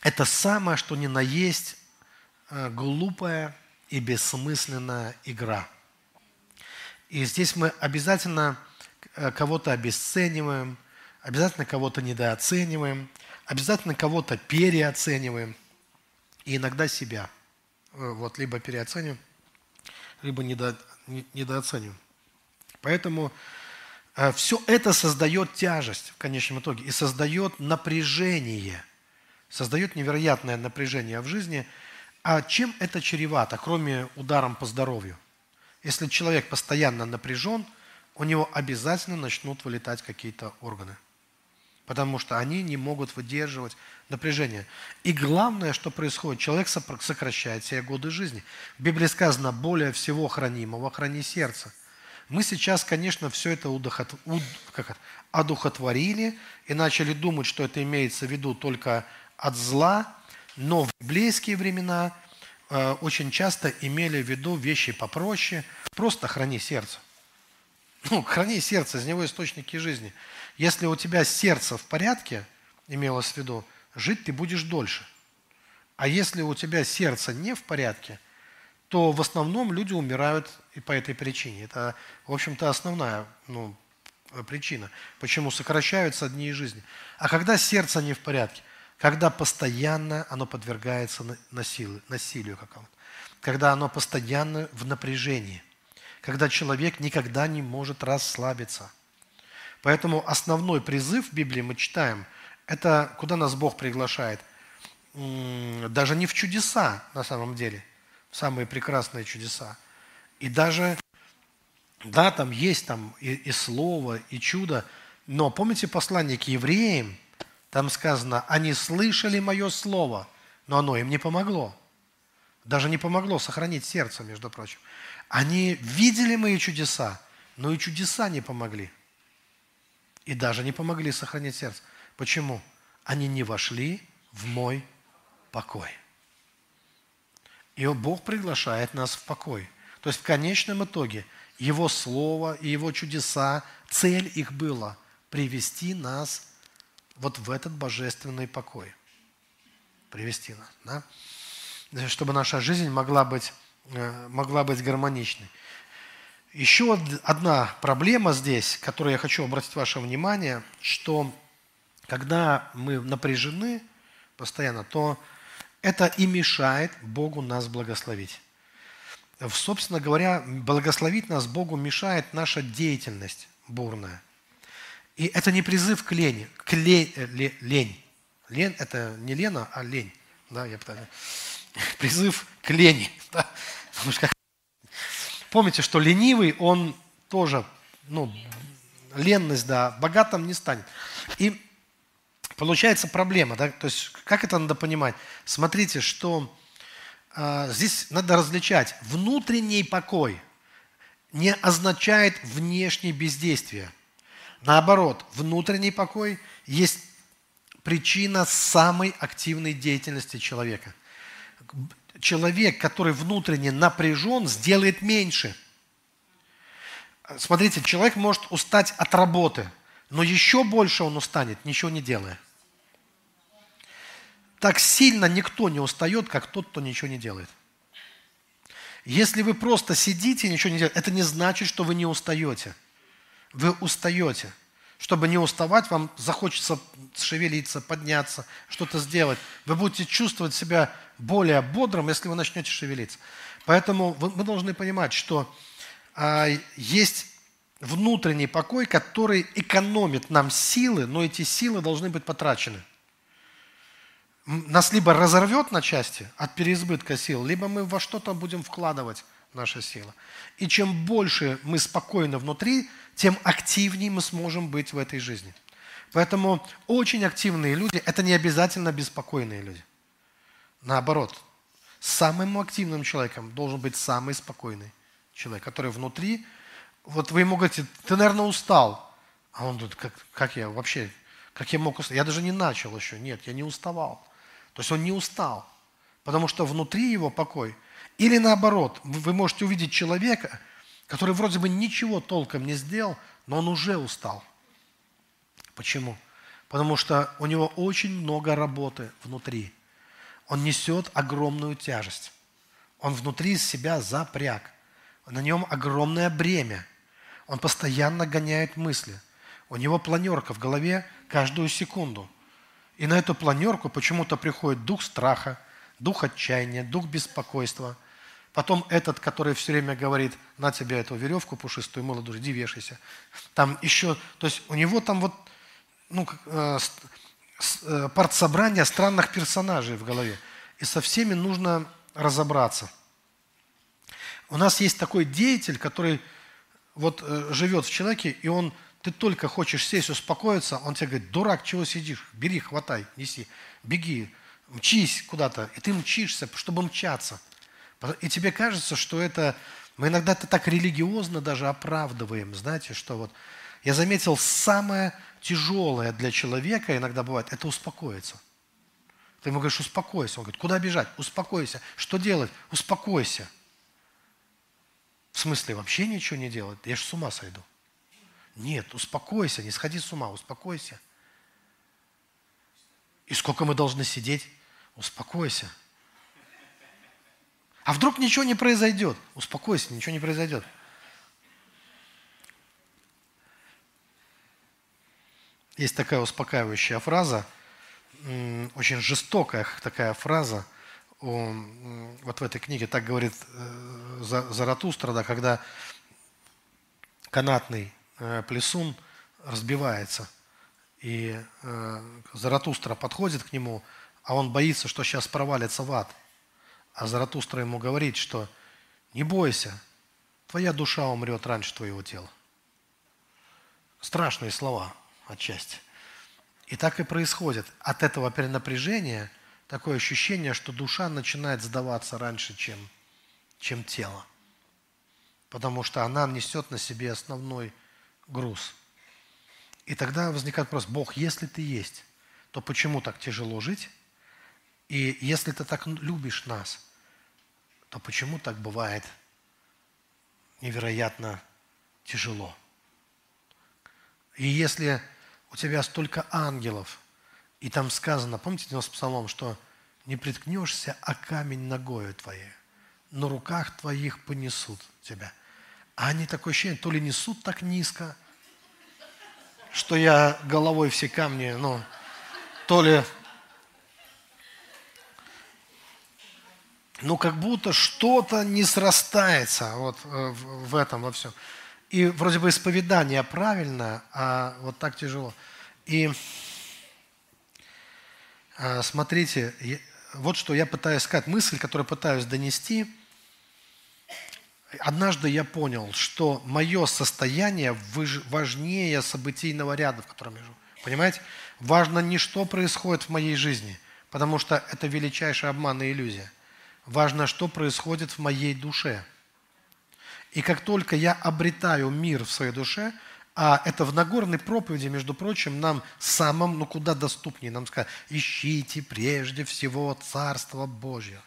это самое, что ни на есть э, глупая и бессмысленная игра. И здесь мы обязательно кого-то обесцениваем, обязательно кого-то недооцениваем, обязательно кого-то переоцениваем, и иногда себя. Вот, либо переоцениваем, либо недо, недооцениваем. Поэтому э, все это создает тяжесть в конечном итоге и создает напряжение, создает невероятное напряжение в жизни. А чем это чревато, кроме ударом по здоровью? Если человек постоянно напряжен, у него обязательно начнут вылетать какие-то органы – потому что они не могут выдерживать напряжение. И главное, что происходит, человек сокращает себе годы жизни. В Библии сказано, более всего хранимого храни сердце. Мы сейчас, конечно, все это удохот... уд... как одухотворили и начали думать, что это имеется в виду только от зла, но в библейские времена э, очень часто имели в виду вещи попроще, просто храни сердце. Ну, храни сердце, из него источники жизни. Если у тебя сердце в порядке, имелось в виду, жить ты будешь дольше. А если у тебя сердце не в порядке, то в основном люди умирают и по этой причине. Это, в общем-то, основная ну, причина, почему сокращаются дни жизни. А когда сердце не в порядке, когда постоянно оно подвергается насилию, насилию какому-то, когда оно постоянно в напряжении, когда человек никогда не может расслабиться – Поэтому основной призыв в Библии мы читаем, это куда нас Бог приглашает. Даже не в чудеса на самом деле, самые прекрасные чудеса. И даже, да, там есть там и, и слово, и чудо, но помните послание к евреям, там сказано, они слышали мое слово, но оно им не помогло. Даже не помогло сохранить сердце, между прочим. Они видели мои чудеса, но и чудеса не помогли и даже не помогли сохранить сердце. Почему? Они не вошли в мой покой. И Бог приглашает нас в покой. То есть в конечном итоге Его Слово и Его чудеса, цель их была привести нас вот в этот божественный покой. Привести нас, да? Чтобы наша жизнь могла быть, могла быть гармоничной. Еще одна проблема здесь, которую я хочу обратить ваше внимание, что когда мы напряжены постоянно, то это и мешает Богу нас благословить. Собственно говоря, благословить нас Богу мешает наша деятельность бурная. И это не призыв к лени, к лень. лень. Лень – это не лена, а лень. Да, я пытаюсь. Призыв к лени. Да? Потому что Помните, что ленивый, он тоже, ну, ленность, да, богатым не станет. И получается проблема, да, то есть как это надо понимать? Смотрите, что э, здесь надо различать. Внутренний покой не означает внешнее бездействие. Наоборот, внутренний покой есть причина самой активной деятельности человека человек, который внутренне напряжен, сделает меньше. Смотрите, человек может устать от работы, но еще больше он устанет, ничего не делая. Так сильно никто не устает, как тот, кто ничего не делает. Если вы просто сидите и ничего не делаете, это не значит, что вы не устаете. Вы устаете. Чтобы не уставать, вам захочется шевелиться, подняться, что-то сделать. Вы будете чувствовать себя более бодрым, если вы начнете шевелиться. Поэтому мы должны понимать, что а, есть внутренний покой, который экономит нам силы, но эти силы должны быть потрачены. Нас либо разорвет на части от переизбытка сил, либо мы во что-то будем вкладывать наша сила. И чем больше мы спокойны внутри, тем активнее мы сможем быть в этой жизни. Поэтому очень активные люди – это не обязательно беспокойные люди. Наоборот, самым активным человеком должен быть самый спокойный человек, который внутри, вот вы ему говорите, ты, наверное, устал. А он говорит, как, как я вообще, как я мог устать? Я даже не начал еще, нет, я не уставал. То есть он не устал, потому что внутри его покой. Или наоборот, вы можете увидеть человека, который вроде бы ничего толком не сделал, но он уже устал. Почему? Потому что у него очень много работы внутри. Он несет огромную тяжесть. Он внутри себя запряг. На нем огромное бремя. Он постоянно гоняет мысли. У него планерка в голове каждую секунду. И на эту планерку почему-то приходит дух страха, дух отчаяния, дух беспокойства. Потом этот, который все время говорит, на тебе эту веревку пушистую, молодую, иди вешайся. Там еще, то есть у него там вот ну, э, э, партсобрание странных персонажей в голове. И со всеми нужно разобраться. У нас есть такой деятель, который вот э, живет в человеке, и он, ты только хочешь сесть, успокоиться, он тебе говорит, дурак, чего сидишь? Бери, хватай, неси, беги, мчись куда-то. И ты мчишься, чтобы мчаться. И тебе кажется, что это... Мы иногда это так религиозно даже оправдываем, знаете, что вот... Я заметил, самое тяжелое для человека иногда бывает, это успокоиться. Ты ему говоришь, успокойся. Он говорит, куда бежать? Успокойся. Что делать? Успокойся. В смысле, вообще ничего не делать? Я же с ума сойду. Нет, успокойся, не сходи с ума, успокойся. И сколько мы должны сидеть? Успокойся. А вдруг ничего не произойдет? Успокойся, ничего не произойдет. Есть такая успокаивающая фраза, очень жестокая такая фраза, вот в этой книге так говорит э, Заратустра, да, когда канатный э, плесун разбивается, и э, Заратустра подходит к нему, а он боится, что сейчас провалится в ад. А Заратустра ему говорит, что не бойся, твоя душа умрет раньше твоего тела. Страшные слова – отчасти. И так и происходит. От этого перенапряжения такое ощущение, что душа начинает сдаваться раньше, чем, чем тело. Потому что она несет на себе основной груз. И тогда возникает вопрос, Бог, если ты есть, то почему так тяжело жить? И если ты так любишь нас, то почему так бывает невероятно тяжело? И если у тебя столько ангелов. И там сказано, помните у нас псалом, что не приткнешься, а камень ногою твоей. На руках твоих понесут тебя. А они такое ощущение, то ли несут так низко, что я головой все камни, ну, то ли, ну, как будто что-то не срастается вот э, в этом во всем. И вроде бы исповедание правильно, а вот так тяжело. И а, смотрите, вот что я пытаюсь сказать, мысль, которую пытаюсь донести. Однажды я понял, что мое состояние важнее событийного ряда, в котором я живу. Понимаете? Важно не что происходит в моей жизни, потому что это величайший обман и иллюзия. Важно, что происходит в моей душе – и как только я обретаю мир в своей душе, а это в Нагорной проповеди, между прочим, нам самым, ну куда доступнее, нам сказать, ищите прежде всего Царство Божье.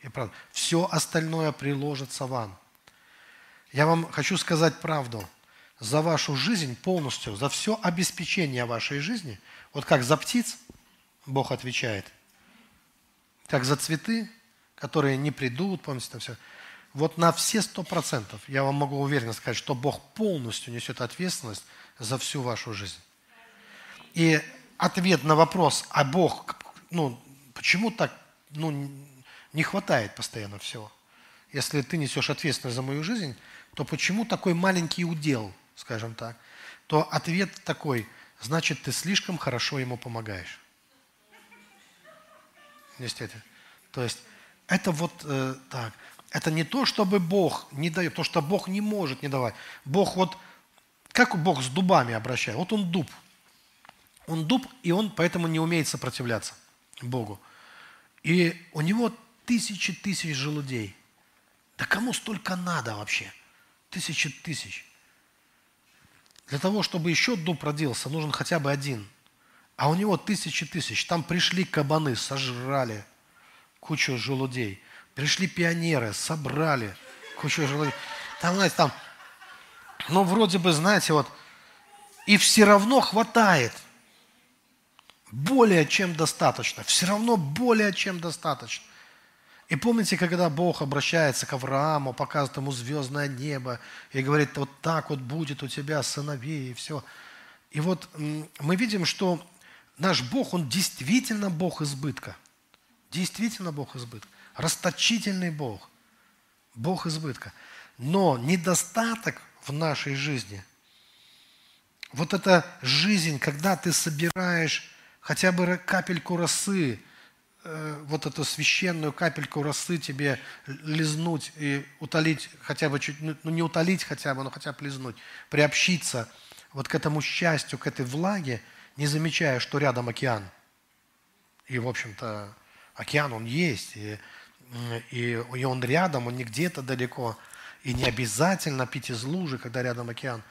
И правда, все остальное приложится вам. Я вам хочу сказать правду. За вашу жизнь полностью, за все обеспечение вашей жизни, вот как за птиц Бог отвечает, как за цветы, которые не придут, помните, там все – вот на все сто процентов я вам могу уверенно сказать, что Бог полностью несет ответственность за всю вашу жизнь. И ответ на вопрос, а Бог, ну, почему так, ну, не хватает постоянно всего? Если ты несешь ответственность за мою жизнь, то почему такой маленький удел, скажем так? То ответ такой, значит, ты слишком хорошо ему помогаешь. Действительно. То есть, это вот э, так. Это не то, чтобы Бог не дает, то, что Бог не может не давать. Бог вот, как Бог с дубами обращает? Вот он дуб. Он дуб, и он поэтому не умеет сопротивляться Богу. И у него тысячи тысяч желудей. Да кому столько надо вообще? Тысячи тысяч. Для того, чтобы еще дуб родился, нужен хотя бы один. А у него тысячи тысяч. Там пришли кабаны, сожрали кучу желудей. Пришли пионеры, собрали кучу желудей. Там, знаете, там, ну, вроде бы, знаете, вот, И все равно хватает. Более чем достаточно. Все равно более чем достаточно. И помните, когда Бог обращается к Аврааму, показывает ему звездное небо и говорит, вот так вот будет у тебя сыновей и все. И вот мы видим, что наш Бог, Он действительно Бог избытка. Действительно Бог избытка. Расточительный Бог. Бог избытка. Но недостаток в нашей жизни, вот эта жизнь, когда ты собираешь хотя бы капельку росы, э, вот эту священную капельку росы тебе лизнуть и утолить хотя бы чуть, ну, ну не утолить хотя бы, но хотя бы лизнуть, приобщиться вот к этому счастью, к этой влаге, не замечая, что рядом океан. И, в общем-то, океан, он есть, и, и, и он рядом, он не где-то далеко. И не обязательно пить из лужи, когда рядом океан.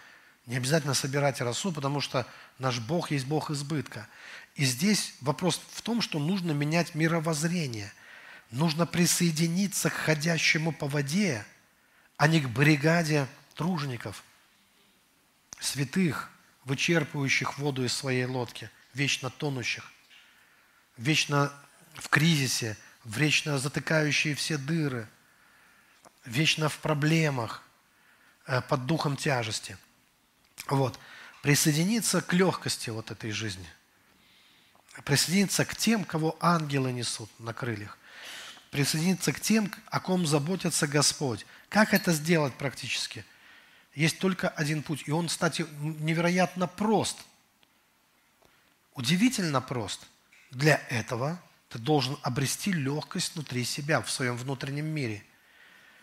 Не обязательно собирать росу, потому что наш Бог есть Бог избытка. И здесь вопрос в том, что нужно менять мировоззрение. Нужно присоединиться к ходящему по воде, а не к бригаде тружеников, святых, вычерпывающих воду из своей лодки, вечно тонущих, вечно в кризисе, вечно затыкающие все дыры, вечно в проблемах, э, под духом тяжести. Вот. Присоединиться к легкости вот этой жизни – присоединиться к тем, кого ангелы несут на крыльях, присоединиться к тем, о ком заботится Господь. Как это сделать практически? Есть только один путь, и он, кстати, невероятно прост. Удивительно прост. Для этого ты должен обрести легкость внутри себя, в своем внутреннем мире.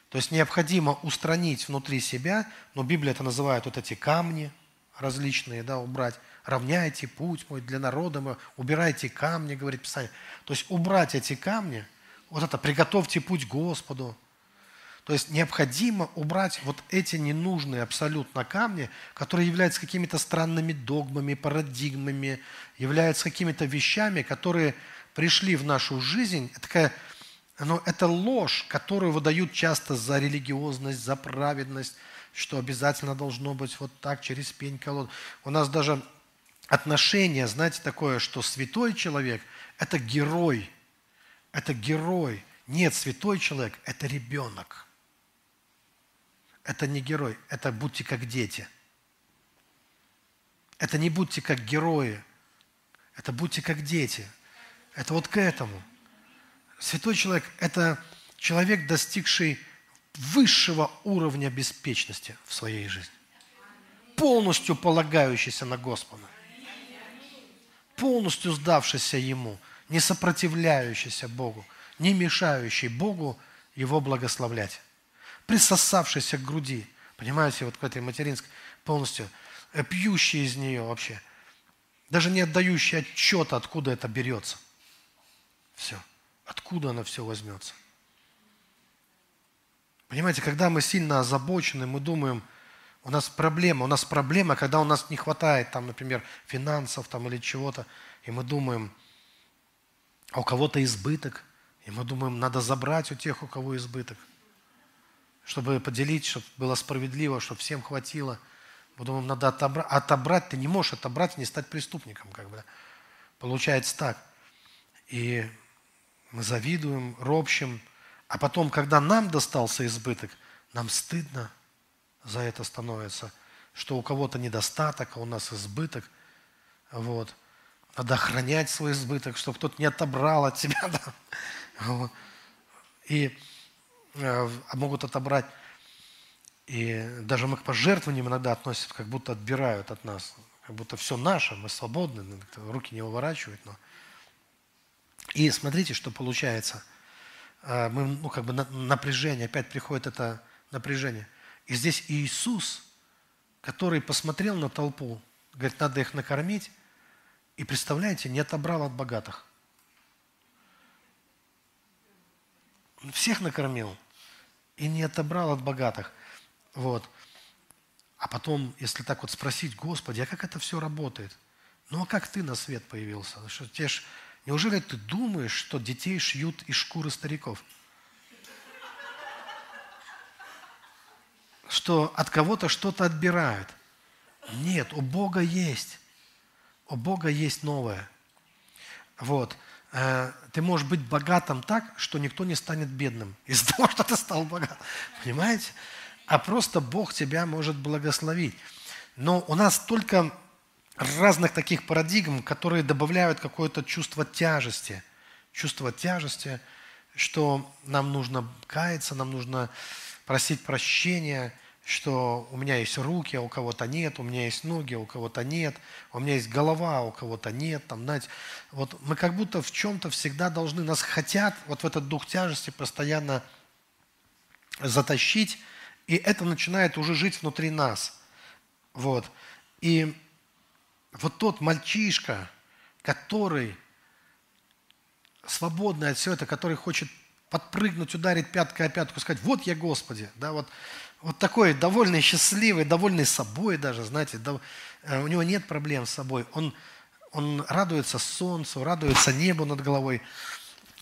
То есть необходимо устранить внутри себя, но Библия это называет вот эти камни различные, да, убрать, равняйте путь мой для народа, мой, убирайте камни, говорит Писание. То есть убрать эти камни, вот это, приготовьте путь Господу. То есть необходимо убрать вот эти ненужные абсолютно камни, которые являются какими-то странными догмами, парадигмами, являются какими-то вещами, которые пришли в нашу жизнь. Такая но это ложь, которую выдают часто за религиозность, за праведность, что обязательно должно быть вот так, через пень колод. У нас даже отношение, знаете, такое, что святой человек – это герой. Это герой. Нет, святой человек – это ребенок. Это не герой, это будьте как дети. Это не будьте как герои, это будьте как дети. Это вот к этому. Святой человек – это человек, достигший высшего уровня беспечности в своей жизни. Полностью полагающийся на Господа полностью сдавшийся Ему, не сопротивляющийся Богу, не мешающий Богу Его благословлять, присосавшийся к груди, понимаете, вот к этой материнской, полностью э, пьющий из нее вообще, даже не отдающий отчета, откуда это берется. Все. Откуда оно все возьмется. Понимаете, когда мы сильно озабочены, мы думаем – у нас проблема, у нас проблема, когда у нас не хватает, там, например, финансов там, или чего-то, и мы думаем, а у кого-то избыток, и мы думаем, надо забрать у тех, у кого избыток, чтобы поделить, чтобы было справедливо, чтобы всем хватило. Мы думаем, надо отобрать. Отобрать ты не можешь отобрать и не стать преступником. Как бы. Получается так. И мы завидуем, ропщим, а потом, когда нам достался избыток, нам стыдно – за это становится, что у кого-то недостаток, а у нас избыток. Вот. Надо охранять свой избыток, чтобы кто-то не отобрал от тебя. Да? И э, могут отобрать. И даже мы к пожертвованиям иногда относятся, как будто отбирают от нас. Как будто все наше, мы свободны, руки не выворачивают. Но... И смотрите, что получается. Э, мы, ну, как бы напряжение, опять приходит это напряжение – и здесь Иисус, который посмотрел на толпу, говорит, надо их накормить, и, представляете, не отобрал от богатых. Всех накормил и не отобрал от богатых. Вот. А потом, если так вот спросить, Господи, а как это все работает? Ну а как ты на свет появился? Что, тебе ж, неужели ты думаешь, что детей шьют из шкуры стариков? что от кого-то что-то отбирают. Нет, у Бога есть. У Бога есть новое. Вот. Э, ты можешь быть богатым так, что никто не станет бедным из-за того, что ты стал богатым. Понимаете? А просто Бог тебя может благословить. Но у нас только разных таких парадигм, которые добавляют какое-то чувство тяжести. Чувство тяжести, что нам нужно каяться, нам нужно просить прощения, что у меня есть руки, а у кого-то нет, у меня есть ноги, а у кого-то нет, у меня есть голова, а у кого-то нет. Там, знаете, вот мы как будто в чем-то всегда должны, нас хотят вот в этот дух тяжести постоянно затащить, и это начинает уже жить внутри нас. Вот. И вот тот мальчишка, который свободный от всего этого, который хочет подпрыгнуть, ударить пяткой о пятку, сказать, вот я Господи, да, вот, вот такой довольный, счастливый, довольный собой даже, знаете, да, э, у него нет проблем с собой, он, он радуется солнцу, радуется небу над головой,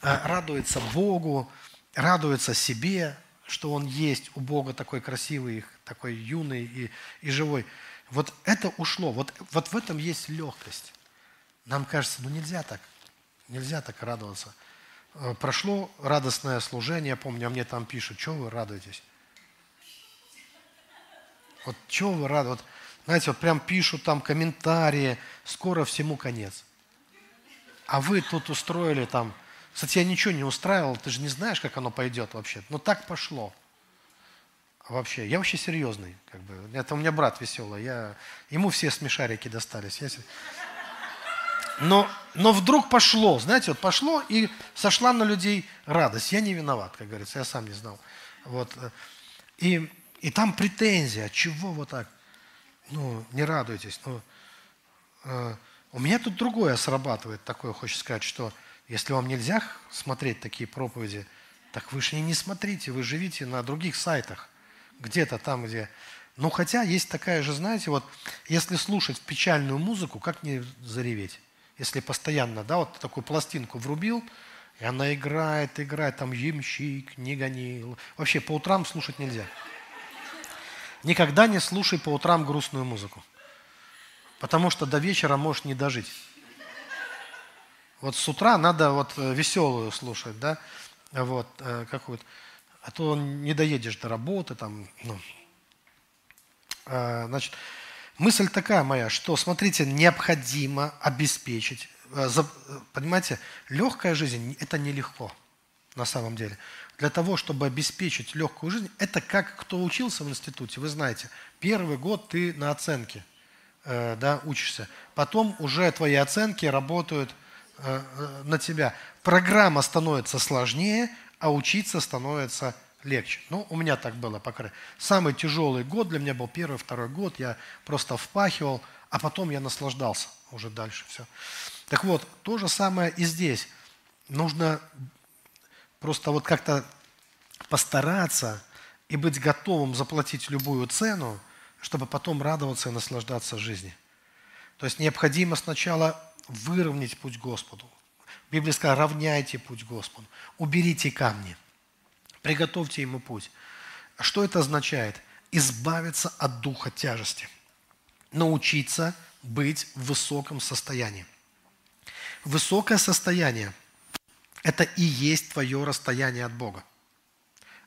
э, радуется Богу, радуется себе, что он есть у Бога такой красивый, такой юный и, и живой. Вот это ушло, вот, вот в этом есть легкость. Нам кажется, ну нельзя так, нельзя так радоваться. Э, прошло радостное служение, помню, а мне там пишут, что вы радуетесь? Вот чего вы рады? Вот, знаете, вот прям пишут там комментарии, скоро всему конец. А вы тут устроили там... Кстати, я ничего не устраивал, ты же не знаешь, как оно пойдет вообще. Но так пошло вообще. Я вообще серьезный. Как бы. Это у меня брат веселый. Я... Ему все смешарики достались. Я... Но, но вдруг пошло, знаете, вот пошло и сошла на людей радость. Я не виноват, как говорится, я сам не знал. Вот. И, и там претензия, чего вот так? Ну, не радуйтесь. Ну, э, у меня тут другое срабатывает, такое хочется сказать, что если вам нельзя смотреть такие проповеди, так вы же не смотрите, вы живите на других сайтах где-то там, где... Ну, хотя есть такая же, знаете, вот если слушать печальную музыку, как не зареветь? Если постоянно, да, вот такую пластинку врубил, и она играет, играет, там ямщик, не гонил. Вообще по утрам слушать нельзя. Никогда не слушай по утрам грустную музыку. Потому что до вечера можешь не дожить. Вот с утра надо вот э, веселую слушать, да, вот, э, какую-то а то не доедешь до работы. Там, ну. а, значит, мысль такая моя, что, смотрите, необходимо обеспечить. А, понимаете, легкая жизнь – это нелегко на самом деле. Для того, чтобы обеспечить легкую жизнь, это как кто учился в институте, вы знаете, первый год ты на оценке э, да, учишься, потом уже твои оценки работают э, э на тебя. Программа становится сложнее, а учиться становится легче. Ну, у меня так было, по крайней Самый тяжелый год для меня был первый, второй год. Я просто впахивал, а потом я наслаждался уже дальше все. Так вот, то же самое и здесь. Нужно просто вот как-то постараться и быть готовым заплатить любую цену, чтобы потом радоваться и наслаждаться жизнью. То есть необходимо сначала выровнять путь Господу. Библия сказала, равняйте путь Господу, уберите камни, приготовьте ему путь. Что это означает? Избавиться от духа тяжести, научиться быть в высоком состоянии. Высокое состояние – это и есть твое расстояние от Бога.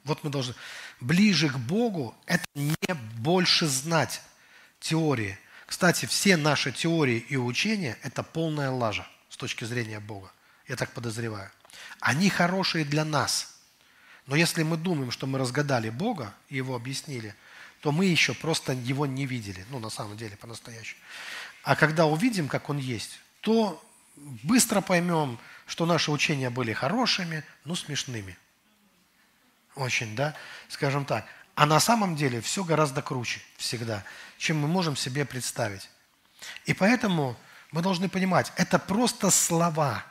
Вот мы должны... Ближе к Богу – это не больше знать теории. Кстати, все наши теории и учения – это полная лажа с точки зрения Бога я так подозреваю. Они хорошие для нас. Но если мы думаем, что мы разгадали Бога и Его объяснили, то мы еще просто Его не видели, ну, на самом деле, по-настоящему. А когда увидим, как Он есть, то быстро поймем, что наши учения были хорошими, но смешными. Очень, да, скажем так. А на самом деле все гораздо круче всегда, чем мы можем себе представить. И поэтому мы должны понимать, это просто слова –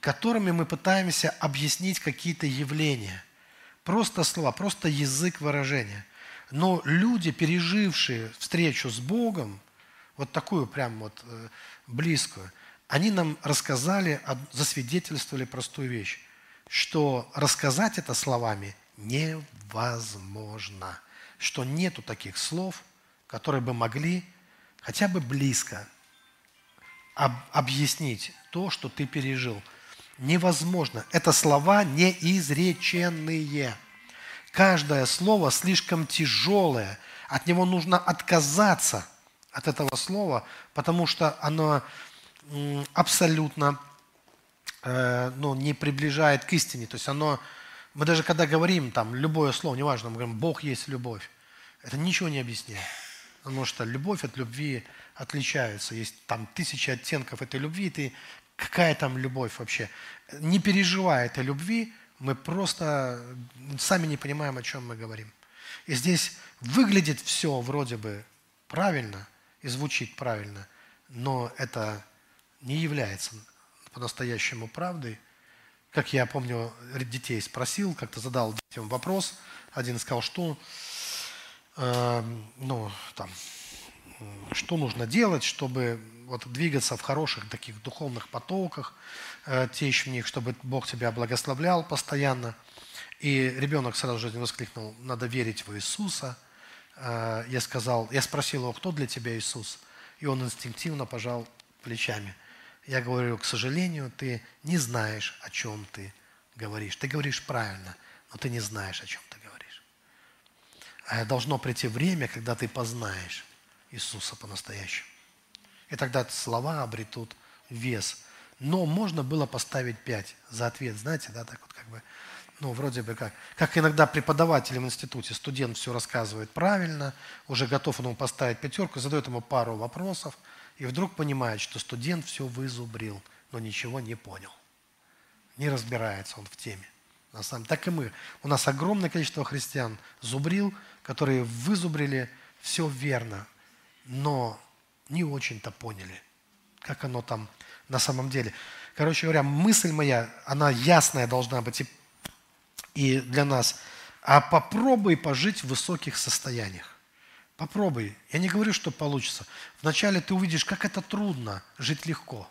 которыми мы пытаемся объяснить какие-то явления. Просто слова, просто язык выражения. Но люди, пережившие встречу с Богом, вот такую прям вот э, близкую, они нам рассказали, засвидетельствовали простую вещь, что рассказать это словами невозможно, что нету таких слов, которые бы могли хотя бы близко об, объяснить то, что ты пережил. Невозможно. Это слова неизреченные. Каждое слово слишком тяжелое. От него нужно отказаться, от этого слова, потому что оно абсолютно э, ну, не приближает к истине. То есть оно, мы даже когда говорим там любое слово, неважно, мы говорим «Бог есть любовь», это ничего не объясняет. Потому что любовь от любви отличается. Есть там тысячи оттенков этой любви, ты какая там любовь вообще? Не переживая этой любви, мы просто сами не понимаем, о чем мы говорим. И здесь выглядит все вроде бы правильно и звучит правильно, но это не является по-настоящему правдой. Как я помню, детей спросил, как-то задал детям вопрос. Один сказал, что, э, ну, там, что нужно делать, чтобы вот двигаться в хороших таких духовных потоках, э, течь в них, чтобы Бог тебя благословлял постоянно. И ребенок сразу же воскликнул, надо верить в Иисуса. Э, я сказал, я спросил его, кто для тебя Иисус? И он инстинктивно пожал плечами – я говорю, к сожалению, ты не знаешь, о чем ты говоришь. Ты говоришь правильно, но ты не знаешь, о чем ты говоришь. А должно прийти время, когда ты познаешь Иисуса по-настоящему. И тогда слова обретут вес. Но можно было поставить пять за ответ, знаете, да, так вот как бы, ну, вроде бы как. Как иногда преподаватель в институте, студент все рассказывает правильно, уже готов ему поставить пятерку, задает ему пару вопросов – и вдруг понимает, что студент все вызубрил, но ничего не понял. Не разбирается он в теме. На самом так и мы. У нас огромное количество христиан зубрил, которые вызубрили все верно, но не очень-то поняли, как оно там на самом деле. Короче говоря, мысль моя, она ясная должна быть и, и для нас. А попробуй пожить в высоких состояниях. Попробуй. Я не говорю, что получится. Вначале ты увидишь, как это трудно жить легко.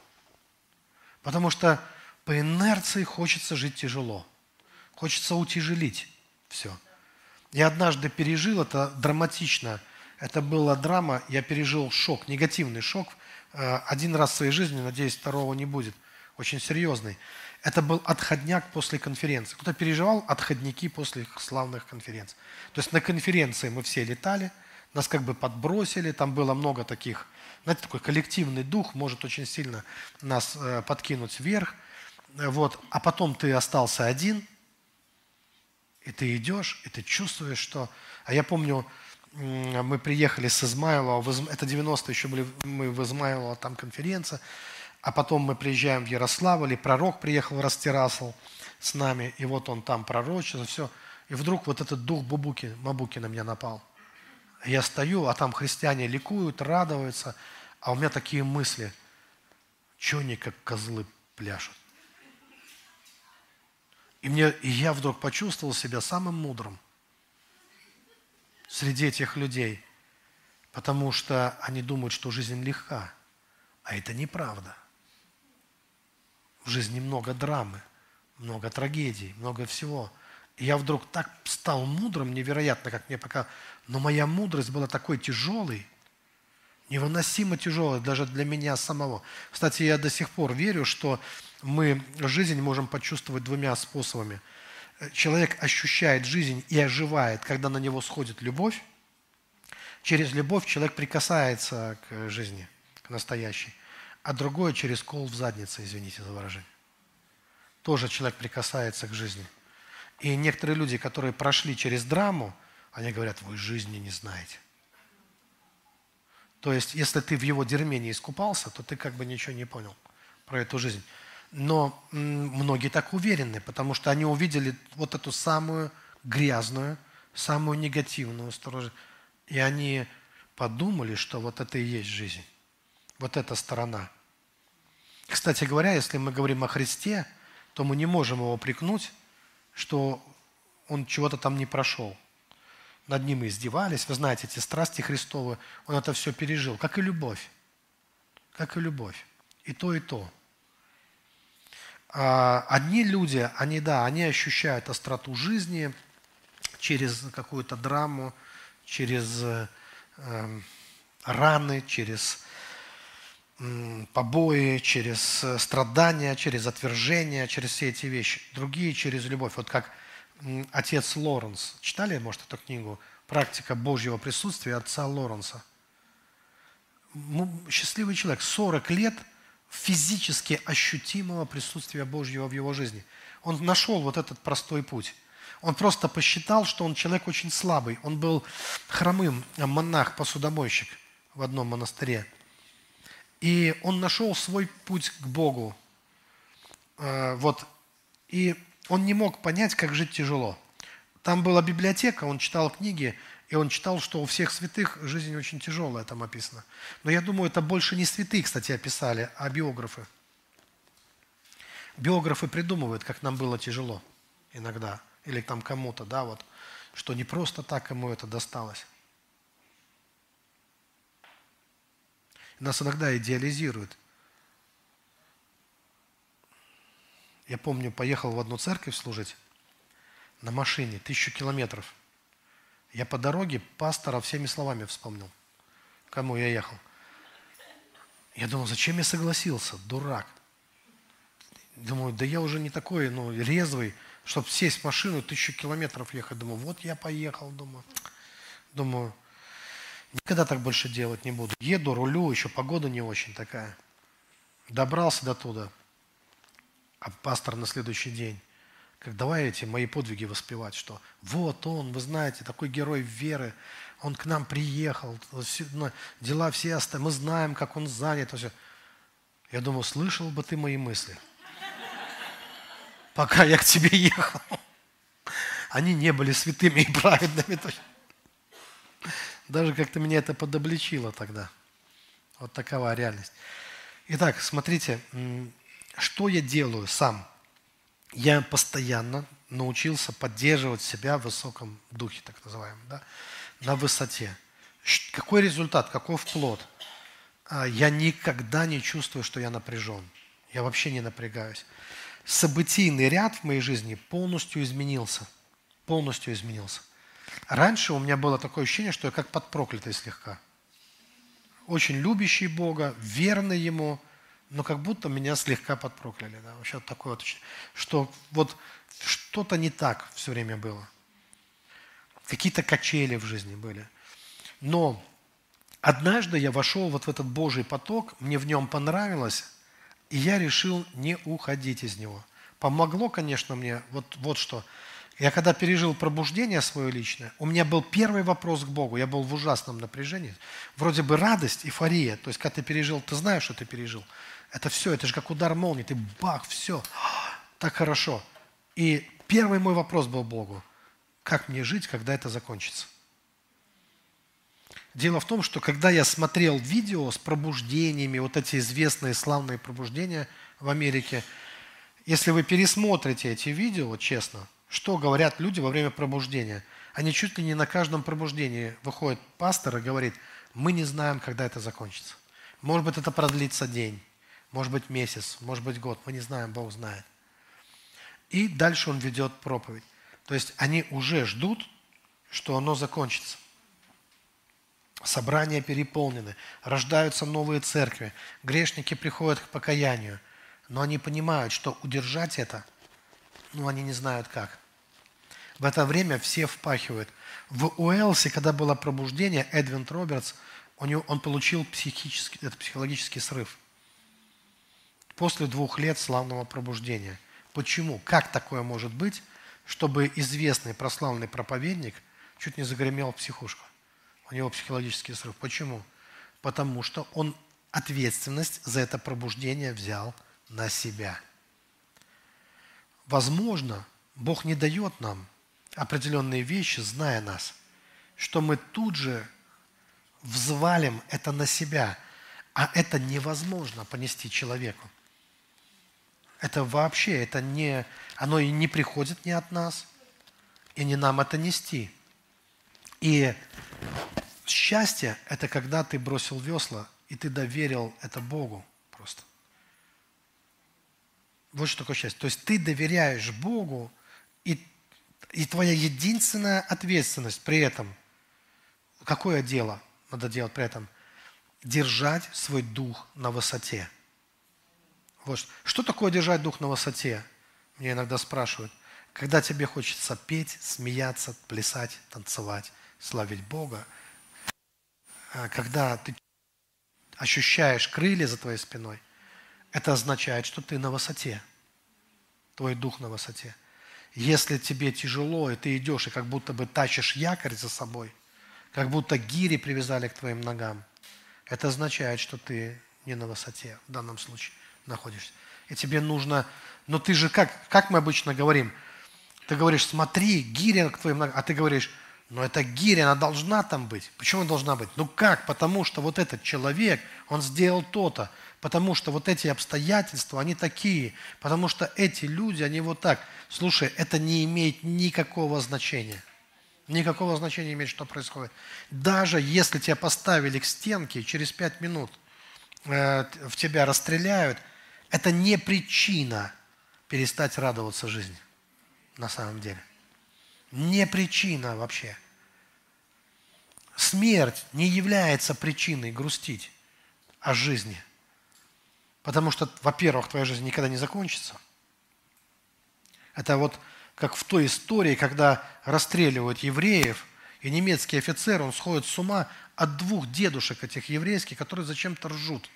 Потому что по инерции хочется жить тяжело. Хочется утяжелить все. Я однажды пережил это драматично. Это была драма, я пережил шок, негативный шок. Э, один раз в своей жизни, надеюсь, второго не будет. Очень серьезный. Это был отходняк после конференции. Кто переживал отходники после славных конференций? То есть на конференции мы все летали – нас как бы подбросили, там было много таких, знаете, такой коллективный дух может очень сильно нас э, подкинуть вверх. Вот. А потом ты остался один, и ты идешь, и ты чувствуешь, что... А я помню, мы приехали с Измайлова, это 90-е еще были, мы в Измайлово, там конференция, а потом мы приезжаем в Ярославль, и пророк приехал в Растирасл с нами, и вот он там пророчил, все. И вдруг вот этот дух Бабуки, Мабуки на меня напал. Я стою, а там христиане ликуют, радуются, а у меня такие мысли, что они как козлы пляшут. И, мне, и я вдруг почувствовал себя самым мудрым среди этих людей, потому что они думают, что жизнь легка, а это неправда. В жизни много драмы, много трагедий, много всего – и я вдруг так стал мудрым, невероятно, как мне пока. Но моя мудрость была такой тяжелой, невыносимо тяжелой даже для меня самого. Кстати, я до сих пор верю, что мы жизнь можем почувствовать двумя способами. Человек ощущает жизнь и оживает, когда на него сходит любовь. Через любовь человек прикасается к жизни, к настоящей. А другое через кол в заднице, извините за выражение. Тоже человек прикасается к жизни – и некоторые люди, которые прошли через драму, они говорят, вы жизни не знаете. То есть, если ты в его дерьме не искупался, то ты как бы ничего не понял про эту жизнь. Но многие так уверены, потому что они увидели вот эту самую грязную, самую негативную сторону. И они подумали, что вот это и есть жизнь. Вот эта сторона. Кстати говоря, если мы говорим о Христе, то мы не можем его прикнуть что он чего-то там не прошел. Над ним издевались. Вы знаете, эти страсти Христовы, он это все пережил, как и любовь. Как и любовь. И то, и то. А одни люди, они, да, они ощущают остроту жизни через какую-то драму, через э, раны, через побои, через э, страдания, через отвержение, через все эти вещи. Другие через любовь. Вот как отец Лоренс. Читали, может, эту книгу? «Практика Божьего присутствия» отца Лоренса. Счастливый человек. 40 лет физически ощутимого присутствия Божьего в его жизни. Он нашел вот этот простой путь. Он просто посчитал, что он человек очень слабый. Он был хромым монах-посудомойщик в одном монастыре. И он нашел свой путь к Богу. Э, вот. И он не мог понять, как жить тяжело. Там была библиотека, он читал книги, и он читал, что у всех святых жизнь очень тяжелая, там описано. Но я думаю, это больше не святые, кстати, описали, а биографы. Биографы придумывают, как нам было тяжело иногда, или там кому-то, да, вот, что не просто так ему это досталось. Нас иногда идеализируют. Я помню, поехал в одну церковь служить на машине, тысячу километров. Я по дороге пастора всеми словами вспомнил, кому я ехал. Я думал, зачем я согласился, дурак. Думаю, да я уже не такой, ну, резвый, чтобы сесть в машину, тысячу километров ехать. Думаю, вот я поехал, думаю. Думаю, Никогда так больше делать не буду. Еду, рулю, еще погода не очень такая. Добрался до туда. А пастор на следующий день, как давай эти мои подвиги воспевать, что вот он, вы знаете, такой герой веры, он к нам приехал, ну, дела все остальные, мы знаем, как он занят. Я думаю, слышал бы ты мои мысли, пока я к тебе ехал. Они не были святыми и праведными. Даже как-то меня это подобличило тогда. Вот такова реальность. Итак, смотрите, что я делаю сам? Я постоянно научился поддерживать себя в высоком духе, так называемом, да? на высоте. Какой результат, какой плод? А, я никогда не чувствую, что я напряжен. Я вообще не напрягаюсь. Событийный ряд в моей жизни полностью изменился. Полностью изменился. Раньше у меня было такое ощущение, что я как под проклятый слегка. Очень любящий Бога, верный Ему, но как будто меня слегка подпрокляли. Да? Вообще вот такое вот, что вот что-то не так все время было. Какие-то качели в жизни были. Но однажды я вошел вот в этот Божий поток, мне в нем понравилось, и я решил не уходить из него. Помогло, конечно, мне вот, вот что – я когда пережил пробуждение свое личное, у меня был первый вопрос к Богу. Я был в ужасном напряжении. Вроде бы радость, эйфория. То есть, когда ты пережил, ты знаешь, что ты пережил. Это все, это же как удар молнии. Ты бах, все. Так хорошо. И первый мой вопрос был Богу. Как мне жить, когда это закончится? Дело в том, что когда я смотрел видео с пробуждениями, вот эти известные славные пробуждения в Америке, если вы пересмотрите эти видео, честно, что говорят люди во время пробуждения? Они чуть ли не на каждом пробуждении выходит пастор и говорит, мы не знаем, когда это закончится. Может быть, это продлится день, может быть, месяц, может быть, год. Мы не знаем, Бог знает. И дальше он ведет проповедь. То есть они уже ждут, что оно закончится. Собрания переполнены, рождаются новые церкви, грешники приходят к покаянию, но они понимают, что удержать это – но они не знают как. В это время все впахивают. В Уэлсе, когда было пробуждение, Эдвин Робертс, у него, он получил психический, это психологический срыв. После двух лет славного пробуждения. Почему? Как такое может быть, чтобы известный прославленный проповедник чуть не загремел в психушку? У него психологический срыв. Почему? Потому что он ответственность за это пробуждение взял на себя – Возможно, Бог не дает нам определенные вещи, зная нас, что мы тут же взвалим это на себя, а это невозможно понести человеку. Это вообще, это не, оно и не приходит не от нас, и не нам это нести. И счастье – это когда ты бросил весла, и ты доверил это Богу просто. Вот что такое счастье. То есть ты доверяешь Богу, и, и твоя единственная ответственность при этом, какое дело надо делать при этом? держать свой дух на высоте. Вот. Что такое держать дух на высоте? Мне иногда спрашивают. Когда тебе хочется петь, смеяться, плясать, танцевать, славить Бога, а когда ты ощущаешь крылья за твоей спиной, это означает, что ты на высоте. Твой дух на высоте. Если тебе тяжело, и ты идешь, и как будто бы тащишь якорь за собой, как будто гири привязали к твоим ногам, это означает, что ты не на высоте в данном случае находишься. И тебе нужно... Но ты же как, как мы обычно говорим? Ты говоришь, смотри, гиря к твоим ногам, а ты говоришь, но эта гиря, она должна там быть. Почему она должна быть? Ну как? Потому что вот этот человек, он сделал то-то. Потому что вот эти обстоятельства, они такие. Потому что эти люди, они вот так. Слушай, это не имеет никакого значения. Никакого значения имеет, что происходит. Даже если тебя поставили к стенке, через пять минут э, в тебя расстреляют, это не причина перестать радоваться жизни на самом деле не причина вообще. Смерть не является причиной грустить о жизни. Потому что, во-первых, твоя жизнь никогда не закончится. Это вот как в той истории, когда расстреливают евреев, и немецкий офицер, он сходит с ума от двух дедушек этих еврейских, которые зачем-то ржут.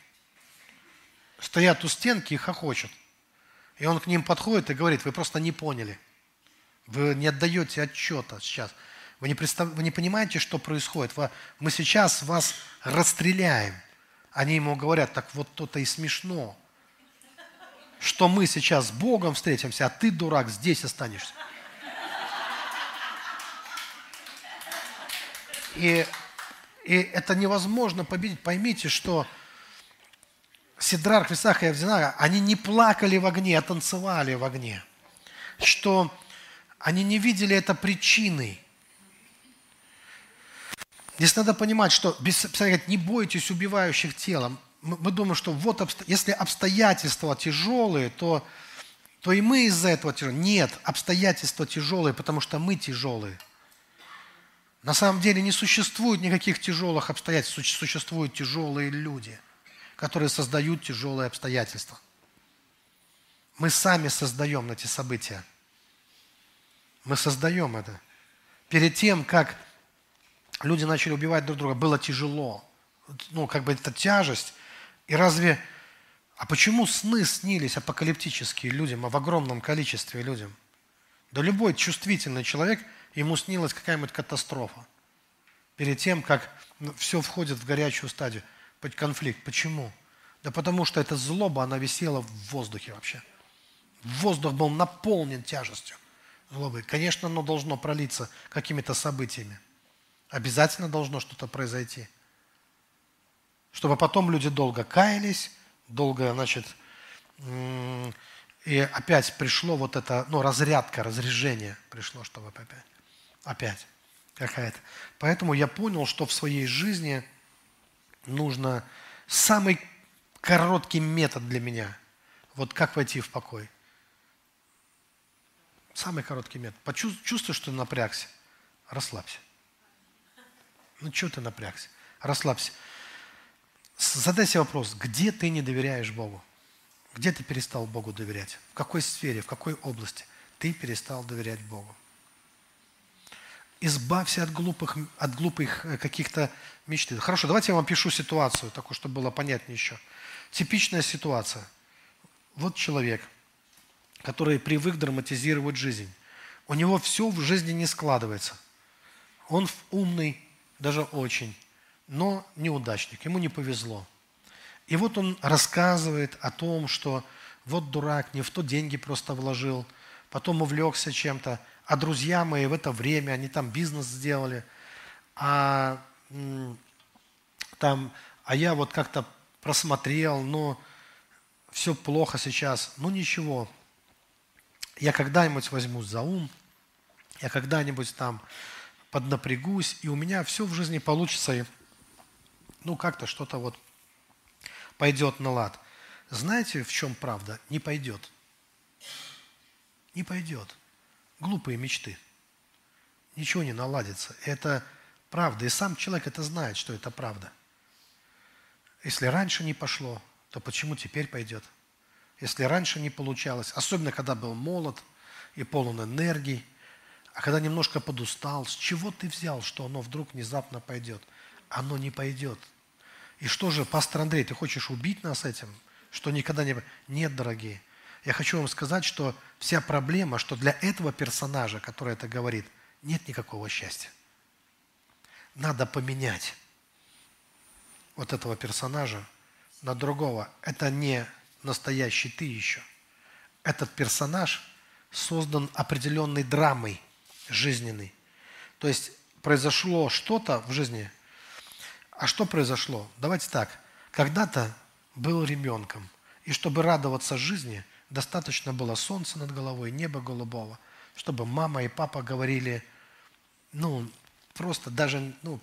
Стоят у стенки и хохочут. И он к ним подходит и говорит, вы просто не поняли – вы не отдаете отчета сейчас. Вы не, представ... вы не понимаете, что происходит. Вы... Мы сейчас вас расстреляем. Они ему говорят, так вот то-то и смешно, что мы сейчас с Богом встретимся, а ты, дурак, здесь останешься. И, и это невозможно победить. Поймите, что Сидрар, Хрисах и Авдинара, они не плакали в огне, а танцевали в огне. Что они не видели это причиной. Здесь надо понимать, что без, не бойтесь убивающих телом. Мы, мы думаем, что вот если обстоятельства тяжелые, то, то и мы из-за этого тяжелые. Нет, обстоятельства тяжелые, потому что мы тяжелые. На самом деле не существует никаких тяжелых обстоятельств, существуют тяжелые люди, которые создают тяжелые обстоятельства. Мы сами создаем эти события. Мы создаем это. Перед тем, как люди начали убивать друг друга, было тяжело. Ну, как бы это тяжесть. И разве... А почему сны снились апокалиптические людям, а в огромном количестве людям? Да любой чувствительный человек, ему снилась какая-нибудь катастрофа. Перед тем, как все входит в горячую стадию, конфликт. Почему? Да потому что эта злоба, она висела в воздухе вообще. Воздух был наполнен тяжестью злобы. Конечно, оно должно пролиться какими-то событиями. Обязательно должно что-то произойти. Чтобы потом люди долго каялись, долго, значит, и опять пришло вот это, ну, разрядка, разрежение пришло, чтобы опять. Опять какая-то. Поэтому я понял, что в своей жизни нужно самый короткий метод для меня. Вот как войти в покой – Самый короткий метод. Почувствуй, что ты напрягся. Расслабься. Ну, что ты напрягся? Расслабься. Задай себе вопрос, где ты не доверяешь Богу? Где ты перестал Богу доверять? В какой сфере, в какой области ты перестал доверять Богу? Избавься от глупых, от глупых э, каких-то мечты. Хорошо, давайте я вам пишу ситуацию, такую, чтобы было понятнее еще. Типичная ситуация. Вот человек – который привык драматизировать жизнь. У него все в жизни не складывается. Он умный, даже очень, но неудачник, ему не повезло. И вот он рассказывает о том, что вот дурак, не в то деньги просто вложил, потом увлекся чем-то, а друзья мои в это время, они там бизнес сделали, а, там, а я вот как-то просмотрел, но все плохо сейчас. Ну ничего, я когда-нибудь возьмусь за ум, я когда-нибудь там поднапрягусь, и у меня все в жизни получится, и ну как-то что-то вот пойдет на лад. Знаете, в чем правда? Не пойдет. Не пойдет. Глупые мечты. Ничего не наладится. Это правда. И сам человек это знает, что это правда. Если раньше не пошло, то почему теперь пойдет? Если раньше не получалось, особенно когда был молод и полон энергии, а когда немножко подустал, с чего ты взял, что оно вдруг внезапно пойдет? Оно не пойдет. И что же, пастор Андрей, ты хочешь убить нас этим? Что никогда не... Нет, дорогие. Я хочу вам сказать, что вся проблема, что для этого персонажа, который это говорит, нет никакого счастья. Надо поменять вот этого персонажа на другого. Это не настоящий ты еще. Этот персонаж создан определенной драмой жизненной. То есть произошло что-то в жизни. А что произошло? Давайте так. Когда-то был ребенком. И чтобы радоваться жизни, достаточно было солнца над головой, неба голубого. Чтобы мама и папа говорили, ну, просто даже, ну,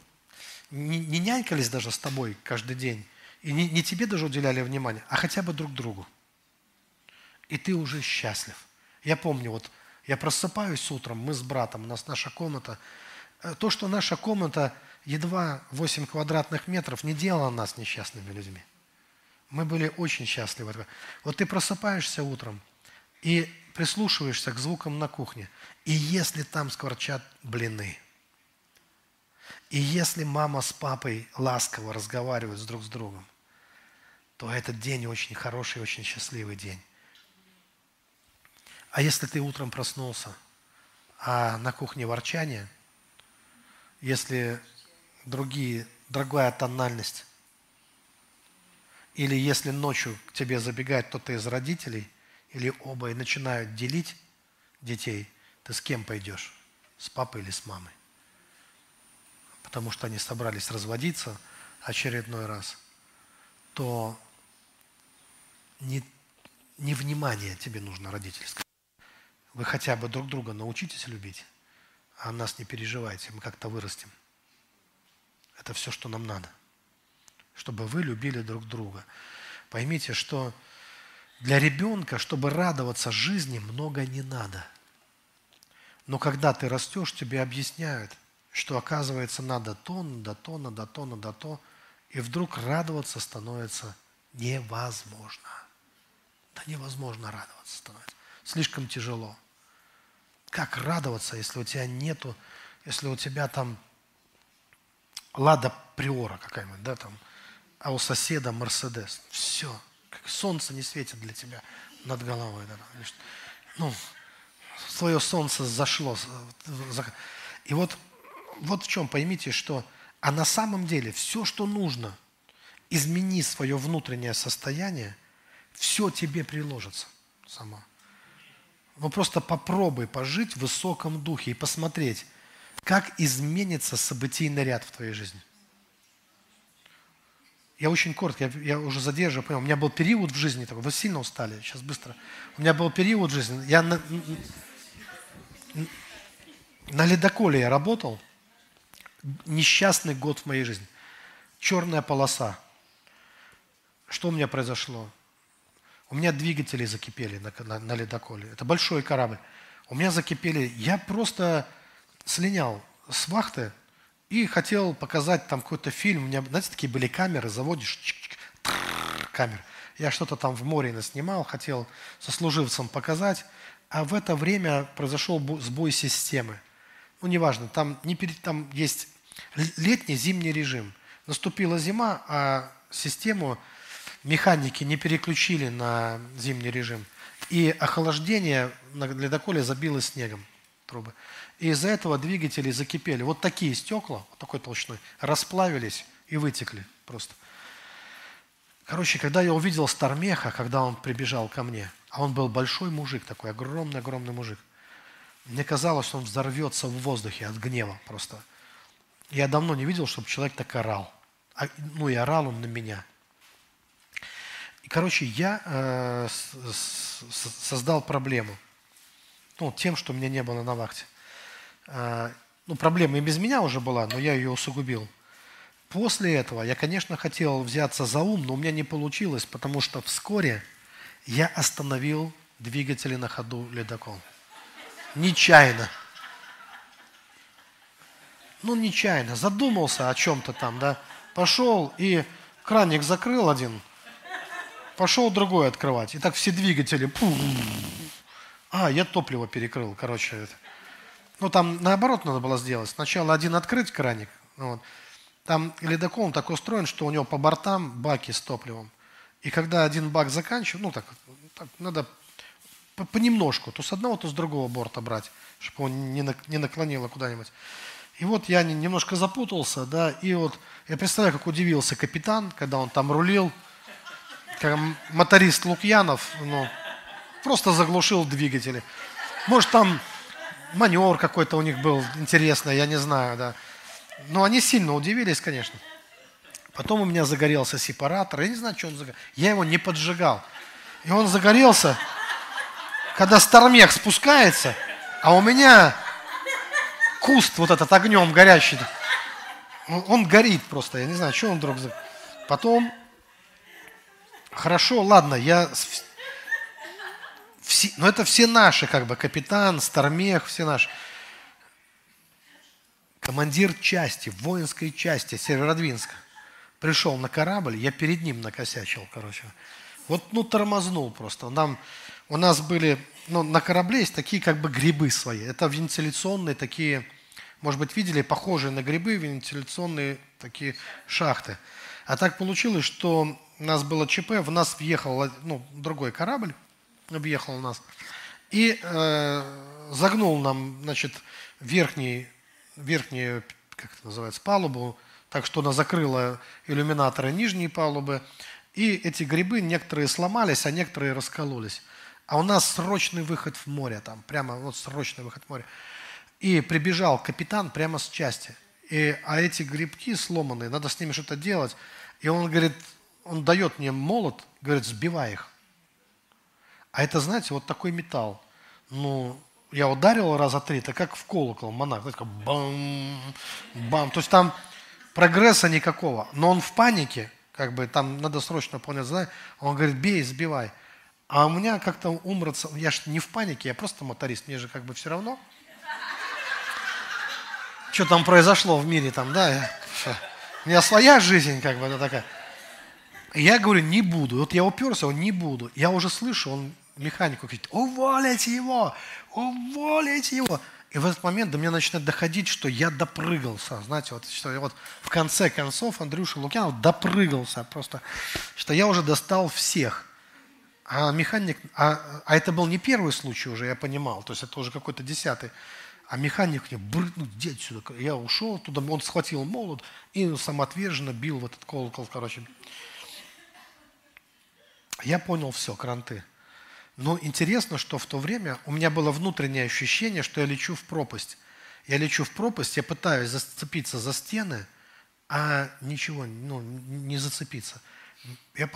не, не нянькались даже с тобой каждый день. И не, не тебе даже уделяли внимание, а хотя бы друг другу. И ты уже счастлив. Я помню, вот я просыпаюсь утром, мы с братом, у нас наша комната. Э, то, что наша комната едва 8 квадратных метров, не делало нас несчастными людьми. Мы были очень счастливы. Вот ты просыпаешься утром и прислушиваешься к звукам на кухне. И если там скворчат блины, и если мама с папой ласково разговаривают друг с другом, то этот день очень хороший, очень счастливый день. А если ты утром проснулся, а на кухне ворчание, если другие, другая тональность, или если ночью к тебе забегает кто-то из родителей, или оба и начинают делить детей, ты с кем пойдешь? С папой или с мамой? Потому что они собрались разводиться очередной раз, то не, не внимание тебе нужно родительское. Вы хотя бы друг друга научитесь любить, а нас не переживайте, мы как-то вырастем. Это все, что нам надо. Чтобы вы любили друг друга. Поймите, что для ребенка, чтобы радоваться жизни, много не надо. Но когда ты растешь, тебе объясняют, что оказывается надо то, надо то, надо то, надо то. И вдруг радоваться становится невозможно. Да невозможно радоваться становится. Слишком тяжело. Как радоваться, если у тебя нету, если у тебя там Лада Приора какая-нибудь, да, там, а у соседа Мерседес. Все. Как солнце не светит для тебя над головой. Да, ну, свое солнце зашло. И вот, вот в чем поймите, что а на самом деле все, что нужно, измени свое внутреннее состояние, все тебе приложится сама. Ну просто попробуй пожить в высоком духе и посмотреть, как изменится событийный ряд в твоей жизни. Я очень коротко, я, я уже задерживаю, понял. У меня был период в жизни такой, вы сильно устали, сейчас быстро. У меня был период в жизни, я на, на ледоколе я работал, несчастный год в моей жизни. Черная полоса. Что у меня произошло? У меня двигатели закипели на, на, на ледоколе. Это большой корабль. У меня закипели. Я просто слинял с вахты и хотел показать там какой-то фильм. У меня, знаете, такие были камеры, заводишь камер. Я что-то там в море наснимал, хотел сослуживцам показать. А в это время произошел сбой системы. Ну, неважно, там, не перед, там есть летний, зимний режим. Наступила зима, а систему механики не переключили на зимний режим. И охлаждение на ледоколе забило снегом трубы. И из-за этого двигатели закипели. Вот такие стекла, вот такой толщиной, расплавились и вытекли просто. Короче, когда я увидел Стармеха, когда он прибежал ко мне, а он был большой мужик такой, огромный-огромный мужик, мне казалось, что он взорвется в воздухе от гнева просто. Я давно не видел, чтобы человек так орал. А, ну и орал он на меня – и, короче, я э, создал проблему. Ну, тем, что меня не было на вахте. Э, ну, проблема и без меня уже была, но я ее усугубил. После этого я, конечно, хотел взяться за ум, но у меня не получилось, потому что вскоре я остановил двигатели на ходу ледокол. Нечаянно. Ну, нечаянно. Задумался о чем-то там, да. Пошел и краник закрыл один, пошел другой открывать. И так все двигатели. А, я топливо перекрыл, короче. Это. Ну, там наоборот надо было сделать. Сначала один открыть краник. Вот. Там ледокол так устроен, что у него по бортам баки с топливом. И когда один бак заканчивается, ну так, так надо понемножку, то с одного, то с другого борта брать, чтобы он не наклонило куда-нибудь. И вот я немножко запутался, да, и вот я представляю, как удивился капитан, когда он там рулил, как моторист Лукьянов, ну, просто заглушил двигатели. Может, там маневр какой-то у них был интересный, я не знаю, да. Но они сильно удивились, конечно. Потом у меня загорелся сепаратор, я не знаю, что он загорел. Я его не поджигал. И он загорелся, когда Стармех спускается, а у меня куст вот этот огнем горящий, он горит просто, я не знаю, что он вдруг... Потом, хорошо, ладно, я... Все, но это все наши, как бы, капитан, Стармех, все наши. Командир части, воинской части Северодвинска пришел на корабль, я перед ним накосячил, короче. Вот, ну, тормознул просто. Нам, у нас были, ну, на корабле есть такие, как бы, грибы свои. Это вентиляционные такие может быть, видели похожие на грибы вентиляционные такие шахты. А так получилось, что у нас было ЧП, в нас въехал ну, другой корабль, объехал нас, и э, загнул нам, значит, верхний, верхнюю, как это называется, палубу, так что она закрыла иллюминаторы нижней палубы, и эти грибы некоторые сломались, а некоторые раскололись. А у нас срочный выход в море там, прямо вот срочный выход в море. И прибежал капитан прямо с части. И, а эти грибки сломанные, надо с ними что-то делать. И он говорит, он дает мне молот, говорит, сбивай их. А это, знаете, вот такой металл. Ну, я ударил раза три, это как в колокол, монах. Знаете, как бам, бам. То есть там прогресса никакого. Но он в панике, как бы там надо срочно понять, знать. Он говорит, бей, сбивай. А у меня как-то ум, я же не в панике, я просто моторист, мне же как бы все равно что там произошло в мире там, да. У меня своя жизнь, как бы, она такая. Я говорю, не буду. Вот я уперся, он не буду. Я уже слышу, он механику говорит, уволите его, уволите его. И в этот момент до меня начинает доходить, что я допрыгался. Знаете, вот, что вот в конце концов Андрюша Лукьянов допрыгался просто, что я уже достал всех. А механик, а, а это был не первый случай уже, я понимал, то есть это уже какой-то десятый. А механик мне, бры, ну, иди отсюда. Я ушел туда, он схватил молот и самоотверженно бил в этот колокол, короче. Я понял все, кранты. Но интересно, что в то время у меня было внутреннее ощущение, что я лечу в пропасть. Я лечу в пропасть, я пытаюсь зацепиться за стены, а ничего, ну, не зацепиться. Я,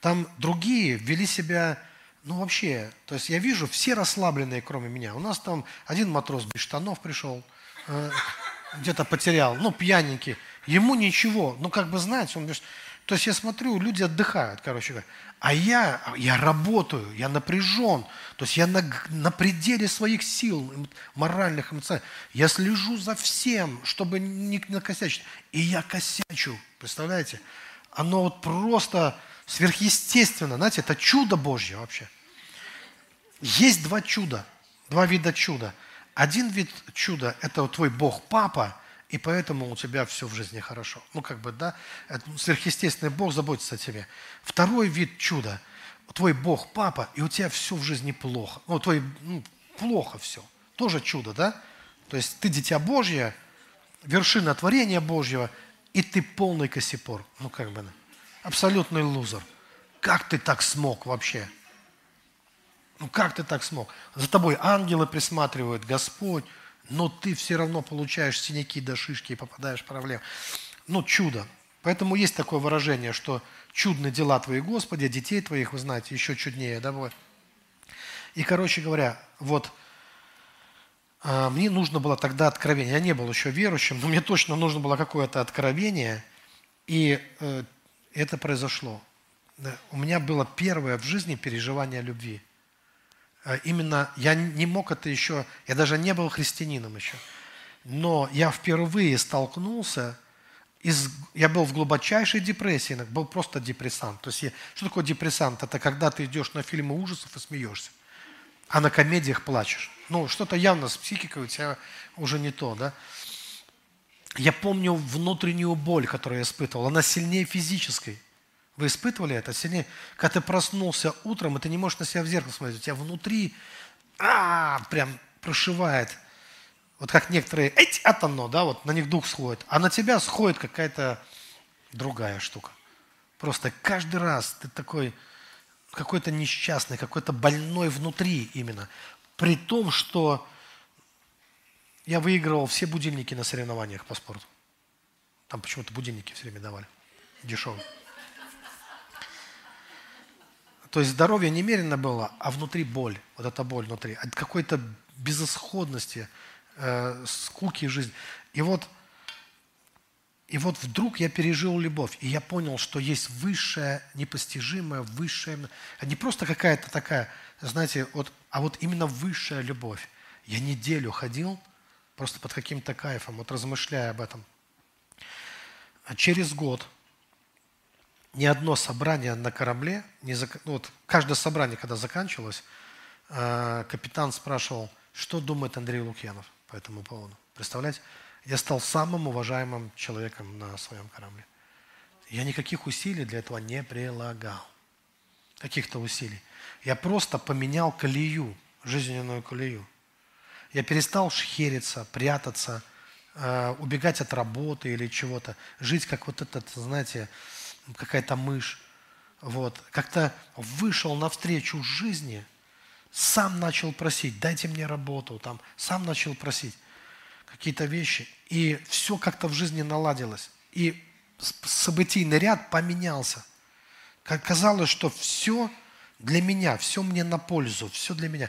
там другие вели себя ну, вообще, то есть я вижу, все расслабленные, кроме меня. У нас там один матрос без штанов пришел, э, где-то потерял, ну, пьяненький. Ему ничего, ну, как бы, знаете, он говорит, то есть я смотрю, люди отдыхают, короче говоря. А я, я работаю, я напряжен. То есть я на, на пределе своих сил, моральных, эмоциональных. Я слежу за всем, чтобы не накосячить. И я косячу, представляете? Оно вот просто сверхъестественно. Знаете, это чудо Божье вообще. Есть два чуда, два вида чуда. Один вид чуда – это твой Бог Папа, и поэтому у тебя все в жизни хорошо. Ну, как бы, да, сверхъестественный Бог заботится о тебе. Второй вид чуда – твой Бог Папа, и у тебя все в жизни плохо. Ну, твой, ну, плохо все. Тоже чудо, да? То есть ты дитя Божье, вершина творения Божьего, и ты полный косипор. Ну, как бы, абсолютный лузер. Как ты так смог вообще? Ну как ты так смог? За тобой ангелы присматривают, Господь, но ты все равно получаешь синяки до шишки и попадаешь в проблемы. Ну, чудо. Поэтому есть такое выражение, что чудны дела твои, Господи, детей твоих, вы знаете, еще чуднее, да, бывает. И, короче говоря, вот а, мне нужно было тогда откровение. Я не был еще верующим, но мне точно нужно было какое-то откровение. И э, это произошло. У меня было первое в жизни переживание любви. Э, именно я не мог это еще, я даже не был христианином еще. Но я впервые столкнулся, из, я был в глубочайшей депрессии, был просто депрессант. То есть, я, что такое депрессант? Это когда ты идешь на фильмы ужасов и смеешься, а на комедиях плачешь. Ну, что-то явно с психикой у тебя уже не то, да? Я помню внутреннюю боль, которую я испытывал. Она сильнее физической. Вы испытывали это сильнее? Когда ты проснулся утром, и ты не можешь на себя в зеркало смотреть, у тебя внутри а, прям прошивает. Вот как некоторые, эти, это оно, да, вот на них дух сходит. А на тебя сходит какая-то другая штука. Просто каждый раз ты такой какой-то несчастный, какой-то больной внутри именно. При том, что я выигрывал все будильники на соревнованиях по спорту. Там почему-то будильники все время давали. Дешевые. То есть здоровье немерено было, а внутри боль. Вот эта боль внутри. От какой-то безысходности, э, скуки жизни. И вот, и вот вдруг я пережил любовь, и я понял, что есть высшая, непостижимая, высшая, не просто какая-то такая, знаете, вот, а вот именно высшая любовь. Я неделю ходил просто под каким-то кайфом, вот размышляя об этом. Через год ни одно собрание на корабле, не зак... ну, вот каждое собрание, когда заканчивалось, э, капитан спрашивал, что думает Андрей Лукьянов по этому поводу. Представляете? Я стал самым уважаемым человеком на своем корабле. Я никаких усилий для этого не прилагал. Каких-то усилий. Я просто поменял колею, жизненную колею. Я перестал шхериться, прятаться, э, убегать от работы или чего-то. Жить как вот этот, знаете, какая-то мышь. Вот. Как-то вышел навстречу жизни – сам начал просить, дайте мне работу, там, сам начал просить какие-то вещи. И все как-то в жизни наладилось. И событийный ряд поменялся. Как казалось, что все для меня, все мне на пользу, все для меня.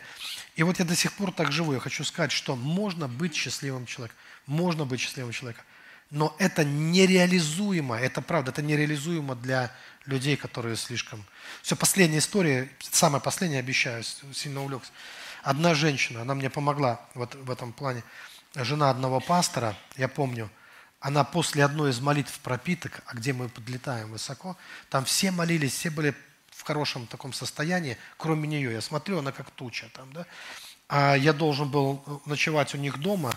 И вот я до сих пор так живу. Я хочу сказать, что можно быть счастливым человеком. Можно быть счастливым человеком. Но это нереализуемо, это правда, это нереализуемо для людей, которые слишком... Все, последняя история, самая последняя, обещаю, сильно увлекся. Одна женщина, она мне помогла вот в этом плане. Жена одного пастора, я помню, она после одной из молитв пропиток, а где мы подлетаем высоко, там все молились, все были в хорошем таком состоянии, кроме нее. Я смотрю, она как туча там, да. А я должен был ночевать у них дома,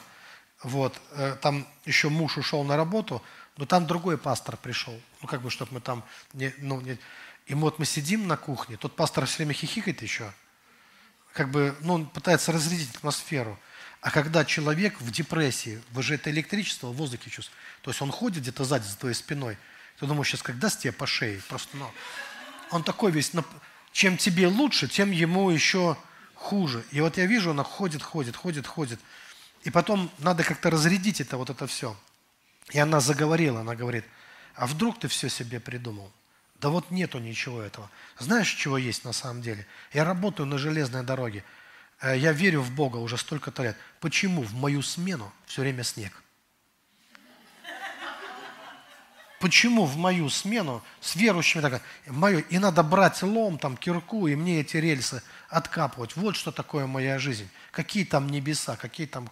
вот, э, там еще муж ушел на работу, но там другой пастор пришел. Ну, как бы, чтобы мы там... Не, ну, не... И вот мы сидим на кухне, тот пастор все время хихикает еще. Как бы, ну, он пытается разрядить атмосферу. А когда человек в депрессии, вы же это электричество в воздухе чувствуете, то есть он ходит где-то сзади за твоей спиной, ты думаешь, сейчас как даст тебе по шее, просто, ну, он такой весь, чем тебе лучше, тем ему еще хуже. И вот я вижу, он ходит, ходит, ходит, ходит. И потом надо как-то разрядить это, вот это все. И она заговорила, она говорит, а вдруг ты все себе придумал? Да вот нету ничего этого. Знаешь, чего есть на самом деле? Я работаю на железной дороге. Э, я верю в Бога уже столько-то лет. Почему в мою смену все время снег? Почему в мою смену с верующими так, в мою, и надо брать лом, там, кирку, и мне эти рельсы откапывать. Вот что такое моя жизнь. Какие там небеса, какие там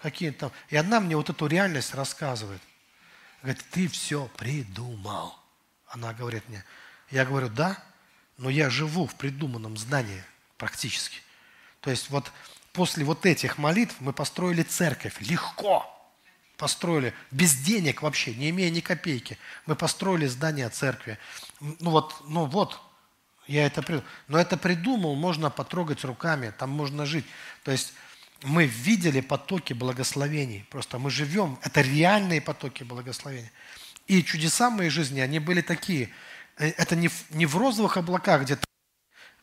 какие там. И она мне вот эту реальность рассказывает. Говорит, ты все придумал. Она говорит мне. Я говорю, да, но я живу в придуманном здании практически. То есть вот после вот этих молитв мы построили церковь легко построили, без денег вообще, не имея ни копейки. Мы построили здание церкви. Ну вот, ну вот, я это придумал. Но это придумал, можно потрогать руками, там можно жить. То есть мы видели потоки благословений. Просто мы живем, это реальные потоки благословений. И чудеса моей жизни, они были такие. Э, это не в, не в розовых облаках где-то,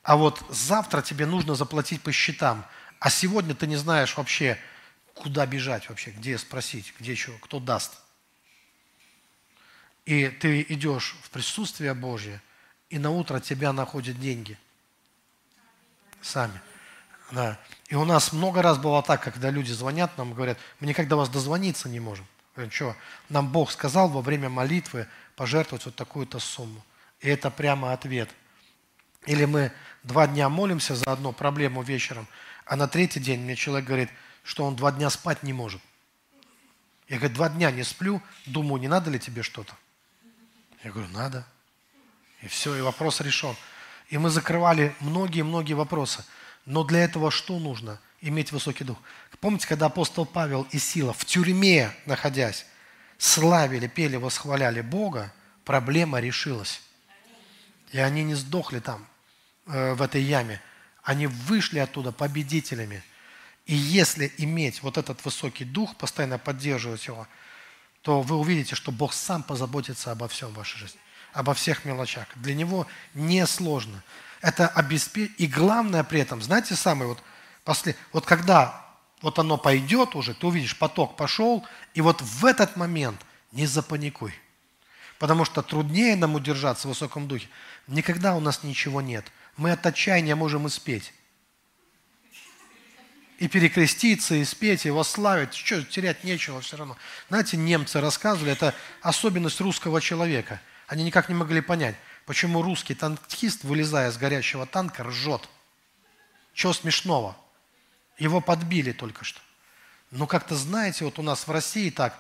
а вот завтра тебе нужно заплатить по счетам, а сегодня ты не знаешь вообще, куда бежать вообще, где спросить, где еще, кто даст. И ты идешь в присутствие Божье, и на утро тебя находят деньги. Сами. Да. И у нас много раз было так, когда люди звонят нам, говорят, мы никак до вас дозвониться не можем. Говорят, что, нам Бог сказал во время молитвы пожертвовать вот такую-то сумму. И это прямо ответ. Или мы два дня молимся за одну проблему вечером, а на третий день мне человек говорит – что он два дня спать не может. Я, говорю, два дня не сплю, думаю, не надо ли тебе что-то? Я говорю, надо. И все, и вопрос решен. И мы закрывали многие-многие вопросы. Но для этого что нужно? Иметь высокий дух. Помните, когда апостол Павел и Сила в тюрьме, находясь, славили, пели, восхваляли Бога, проблема решилась. И они не сдохли там, э, в этой яме. Они вышли оттуда победителями. И если иметь вот этот высокий дух, постоянно поддерживать его, то вы увидите, что Бог сам позаботится обо всем в вашей жизни, обо всех мелочах. Для Него не сложно. Это обеспечить. И главное при этом, знаете, самое вот, после, вот когда вот оно пойдет уже, ты увидишь, поток пошел, и вот в этот момент не запаникуй. Потому что труднее нам удержаться в высоком духе. Никогда у нас ничего нет. Мы от отчаяния можем и спеть. И перекреститься, и спеть, и восславить. Что, терять нечего все равно. Знаете, немцы рассказывали, это особенность русского человека. Они никак не могли понять, почему русский танкист, вылезая с горящего танка, ржет. Чего смешного? Его подбили только что. Но как-то, знаете, вот у нас в России так,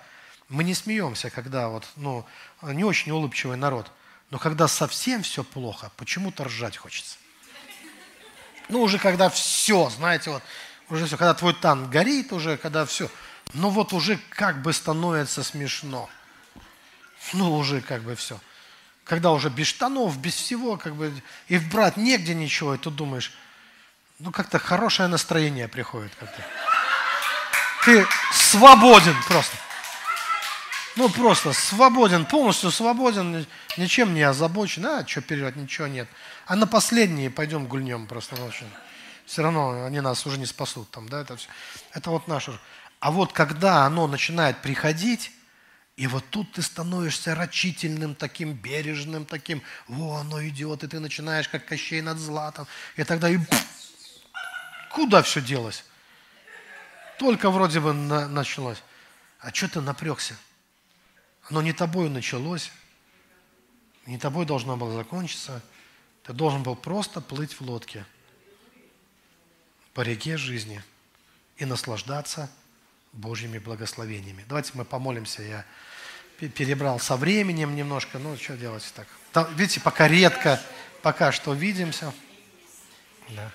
мы не смеемся, когда вот, ну, не очень улыбчивый народ. Но когда совсем все плохо, почему-то ржать хочется. Ну, уже когда все, знаете, вот, уже все, когда твой танк горит уже, когда все. Ну, вот уже как бы становится смешно. Ну, уже как бы все. Когда уже без штанов, без всего, как бы, и брать негде ничего, и тут думаешь, ну, как-то хорошее настроение приходит как-то. Ты свободен просто. Ну, просто свободен, полностью свободен, ничем не озабочен. А, что вперед, ничего нет. А на последние пойдем гульнем просто ночью. Все равно они нас уже не спасут там, да, это все. Это вот наше. А вот когда оно начинает приходить, и вот тут ты становишься рачительным, таким бережным, таким, во, оно идет, и ты начинаешь, как Кощей над златом, и тогда и Куда все делось? Только вроде бы на, началось. А что ты напрягся? Оно не тобой началось, не тобой должно было закончиться. Ты должен был просто плыть в лодке по реке жизни и наслаждаться Божьими благословениями. Давайте мы помолимся. Я перебрал со временем немножко. Ну, что делать так? Там, видите, пока редко, пока что видимся. Да.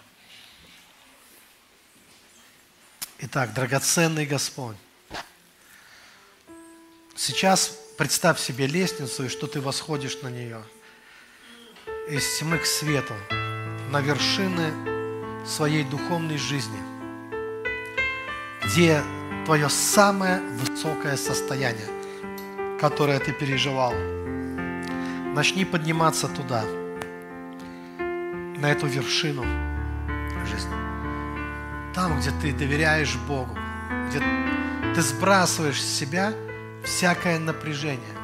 Итак, драгоценный Господь, сейчас представь себе лестницу, и что ты восходишь на нее. Из тьмы к свету, на вершины своей духовной жизни, где твое самое высокое состояние, которое ты переживал. Начни подниматься туда, на эту вершину жизни там, где ты доверяешь Богу, где ты сбрасываешь с себя всякое напряжение.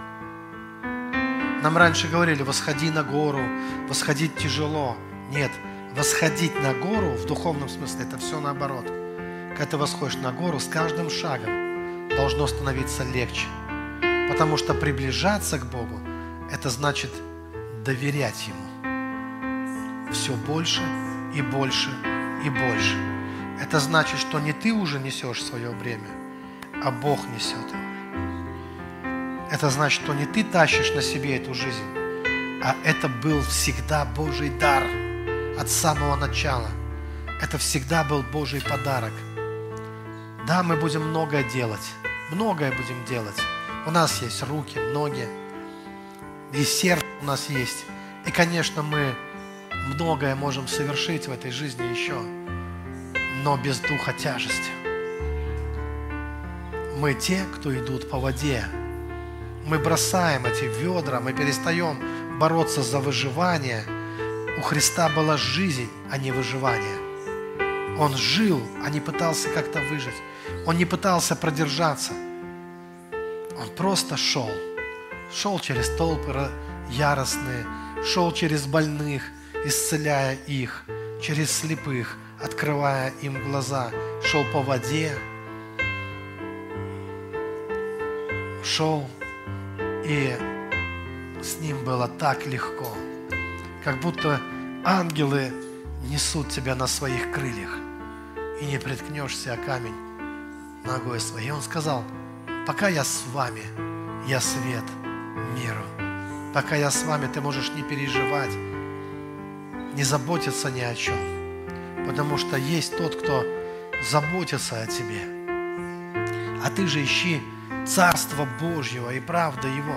Нам раньше говорили, восходи на гору, восходить тяжело. Нет, восходить на гору в духовном смысле это все наоборот. Когда ты восходишь на гору, с каждым шагом должно становиться легче. Потому что приближаться к Богу, это значит доверять Ему. Все больше и больше и больше. Это значит, что не ты уже несешь свое бремя, а Бог несет его. Это значит, что не ты тащишь на себе эту жизнь, а это был всегда Божий дар от самого начала. Это всегда был Божий подарок. Да, мы будем многое делать, многое будем делать. У нас есть руки, ноги, и сердце у нас есть. И, конечно, мы многое можем совершить в этой жизни еще но без духа тяжести. Мы те, кто идут по воде. Мы бросаем эти ведра, мы перестаем бороться за выживание. У Христа была жизнь, а не выживание. Он жил, а не пытался как-то выжить. Он не пытался продержаться. Он просто шел. Шел через толпы яростные, шел через больных, исцеляя их, через слепых, открывая им глаза, шел по воде, шел, и с ним было так легко, как будто ангелы несут тебя на своих крыльях, и не приткнешься о камень ногой своей. Он сказал, Пока я с вами, я свет миру. Пока я с вами, ты можешь не переживать, не заботиться ни о чем. Потому что есть тот, кто заботится о тебе. А ты же ищи Царство Божьего и правда Его.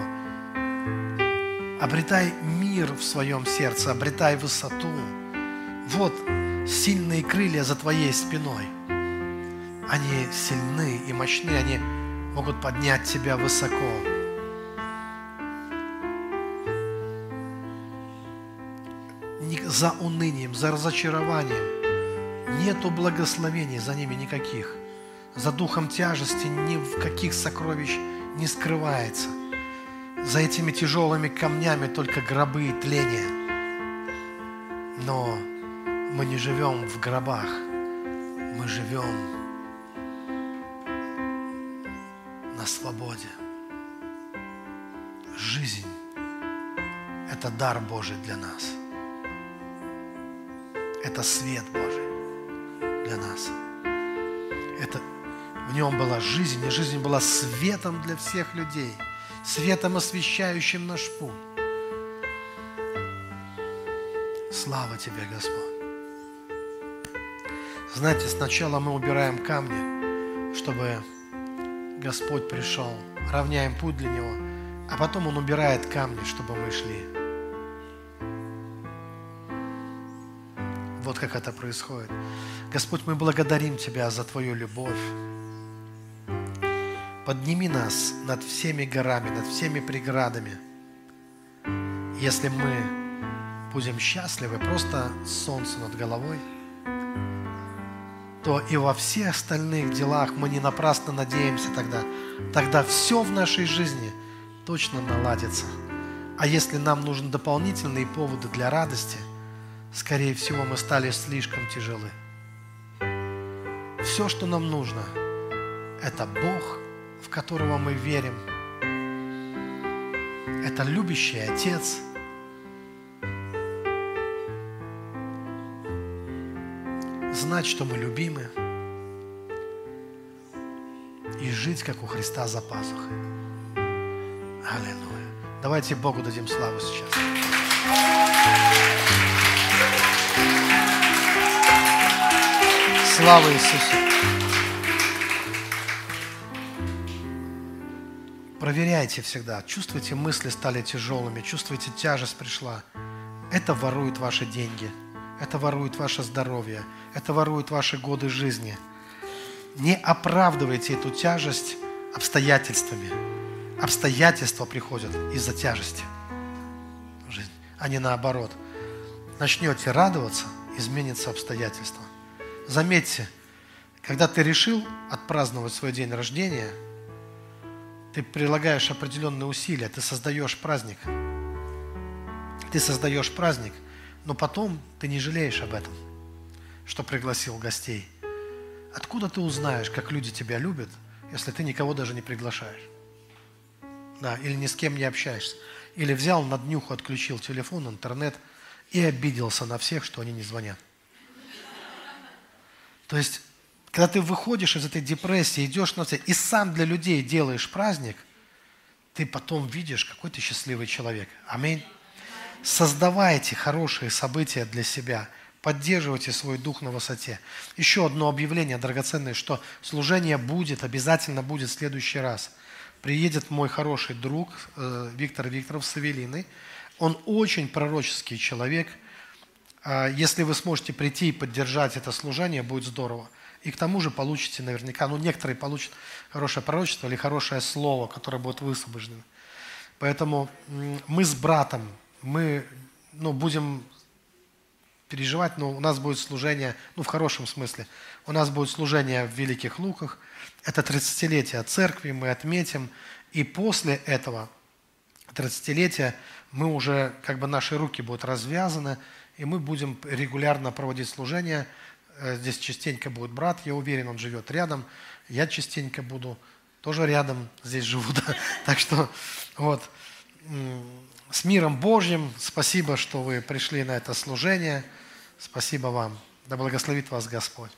Обретай в своем сердце, обретай высоту. Вот сильные крылья за твоей спиной. Они сильны и мощны, они могут поднять тебя высоко. За унынием, за разочарованием нету благословений за ними никаких. За духом тяжести ни в каких сокровищ не скрывается. За этими тяжелыми камнями только гробы и тление. Но мы не живем в гробах, мы живем на свободе. Жизнь – это дар Божий для нас. Это свет Божий для нас. Это в нем была жизнь, и жизнь была светом для всех людей, светом, освещающим наш путь. Слава Тебе, Господь. Знаете, сначала мы убираем камни, чтобы Господь пришел, равняем путь для Него, а потом Он убирает камни, чтобы мы шли. Вот как это происходит. Господь, мы благодарим Тебя за Твою любовь. Подними нас над всеми горами, над всеми преградами. Если мы будем счастливы, просто солнце над головой – то и во всех остальных делах мы не напрасно надеемся тогда. Тогда все в нашей жизни точно наладится. А если нам нужны дополнительные поводы для радости, скорее всего, мы стали слишком тяжелы. Все, что нам нужно, это Бог, в которого мы верим. Это любящий Отец – знать, что мы любимы, и жить, как у Христа за пазухой. Аллилуйя. Давайте Богу дадим славу сейчас. Слава Иисусу. Проверяйте всегда. Чувствуете, мысли стали тяжелыми, чувствуете, тяжесть пришла. Это ворует ваши деньги – это ворует ваше здоровье, это ворует ваши годы жизни. Не оправдывайте эту тяжесть обстоятельствами. Обстоятельства приходят из-за тяжести жизнь, а не наоборот. Начнете радоваться, изменится обстоятельства. Заметьте, когда ты решил отпраздновать свой день рождения, ты прилагаешь определенные усилия, ты создаешь праздник. Ты создаешь праздник – но потом ты не жалеешь об этом, что пригласил гостей. Откуда ты узнаешь, как люди тебя любят, если ты никого даже не приглашаешь? Да, или ни с кем не общаешься. Или взял на днюху, отключил телефон, интернет и обиделся на всех, что они не звонят. То есть, когда ты выходишь из этой депрессии, идешь на все, и сам для людей делаешь праздник, ты потом видишь, какой ты счастливый человек. Аминь. Создавайте хорошие события для себя. Поддерживайте свой дух на высоте. Еще одно объявление драгоценное, что служение будет, обязательно будет в следующий раз. Приедет мой хороший друг э, Виктор Викторов Савелиный. Он очень пророческий человек. А, если вы сможете прийти и поддержать это служение, будет здорово. И к тому же получите наверняка, ну некоторые получат хорошее пророчество или хорошее слово, которое будет высвобождено. Поэтому мы с братом мы ну, будем переживать, но у нас будет служение, ну, в хорошем смысле, у нас будет служение в Великих Луках, это 30-летие церкви, мы отметим, и после этого 30-летия мы уже, как бы наши руки будут развязаны, и мы будем регулярно проводить служение. Э, здесь частенько будет брат, я уверен, он живет рядом, я частенько буду тоже рядом, здесь живу, да? так что вот с миром Божьим. Спасибо, что вы пришли на это служение. Спасибо вам. Да благословит вас Господь.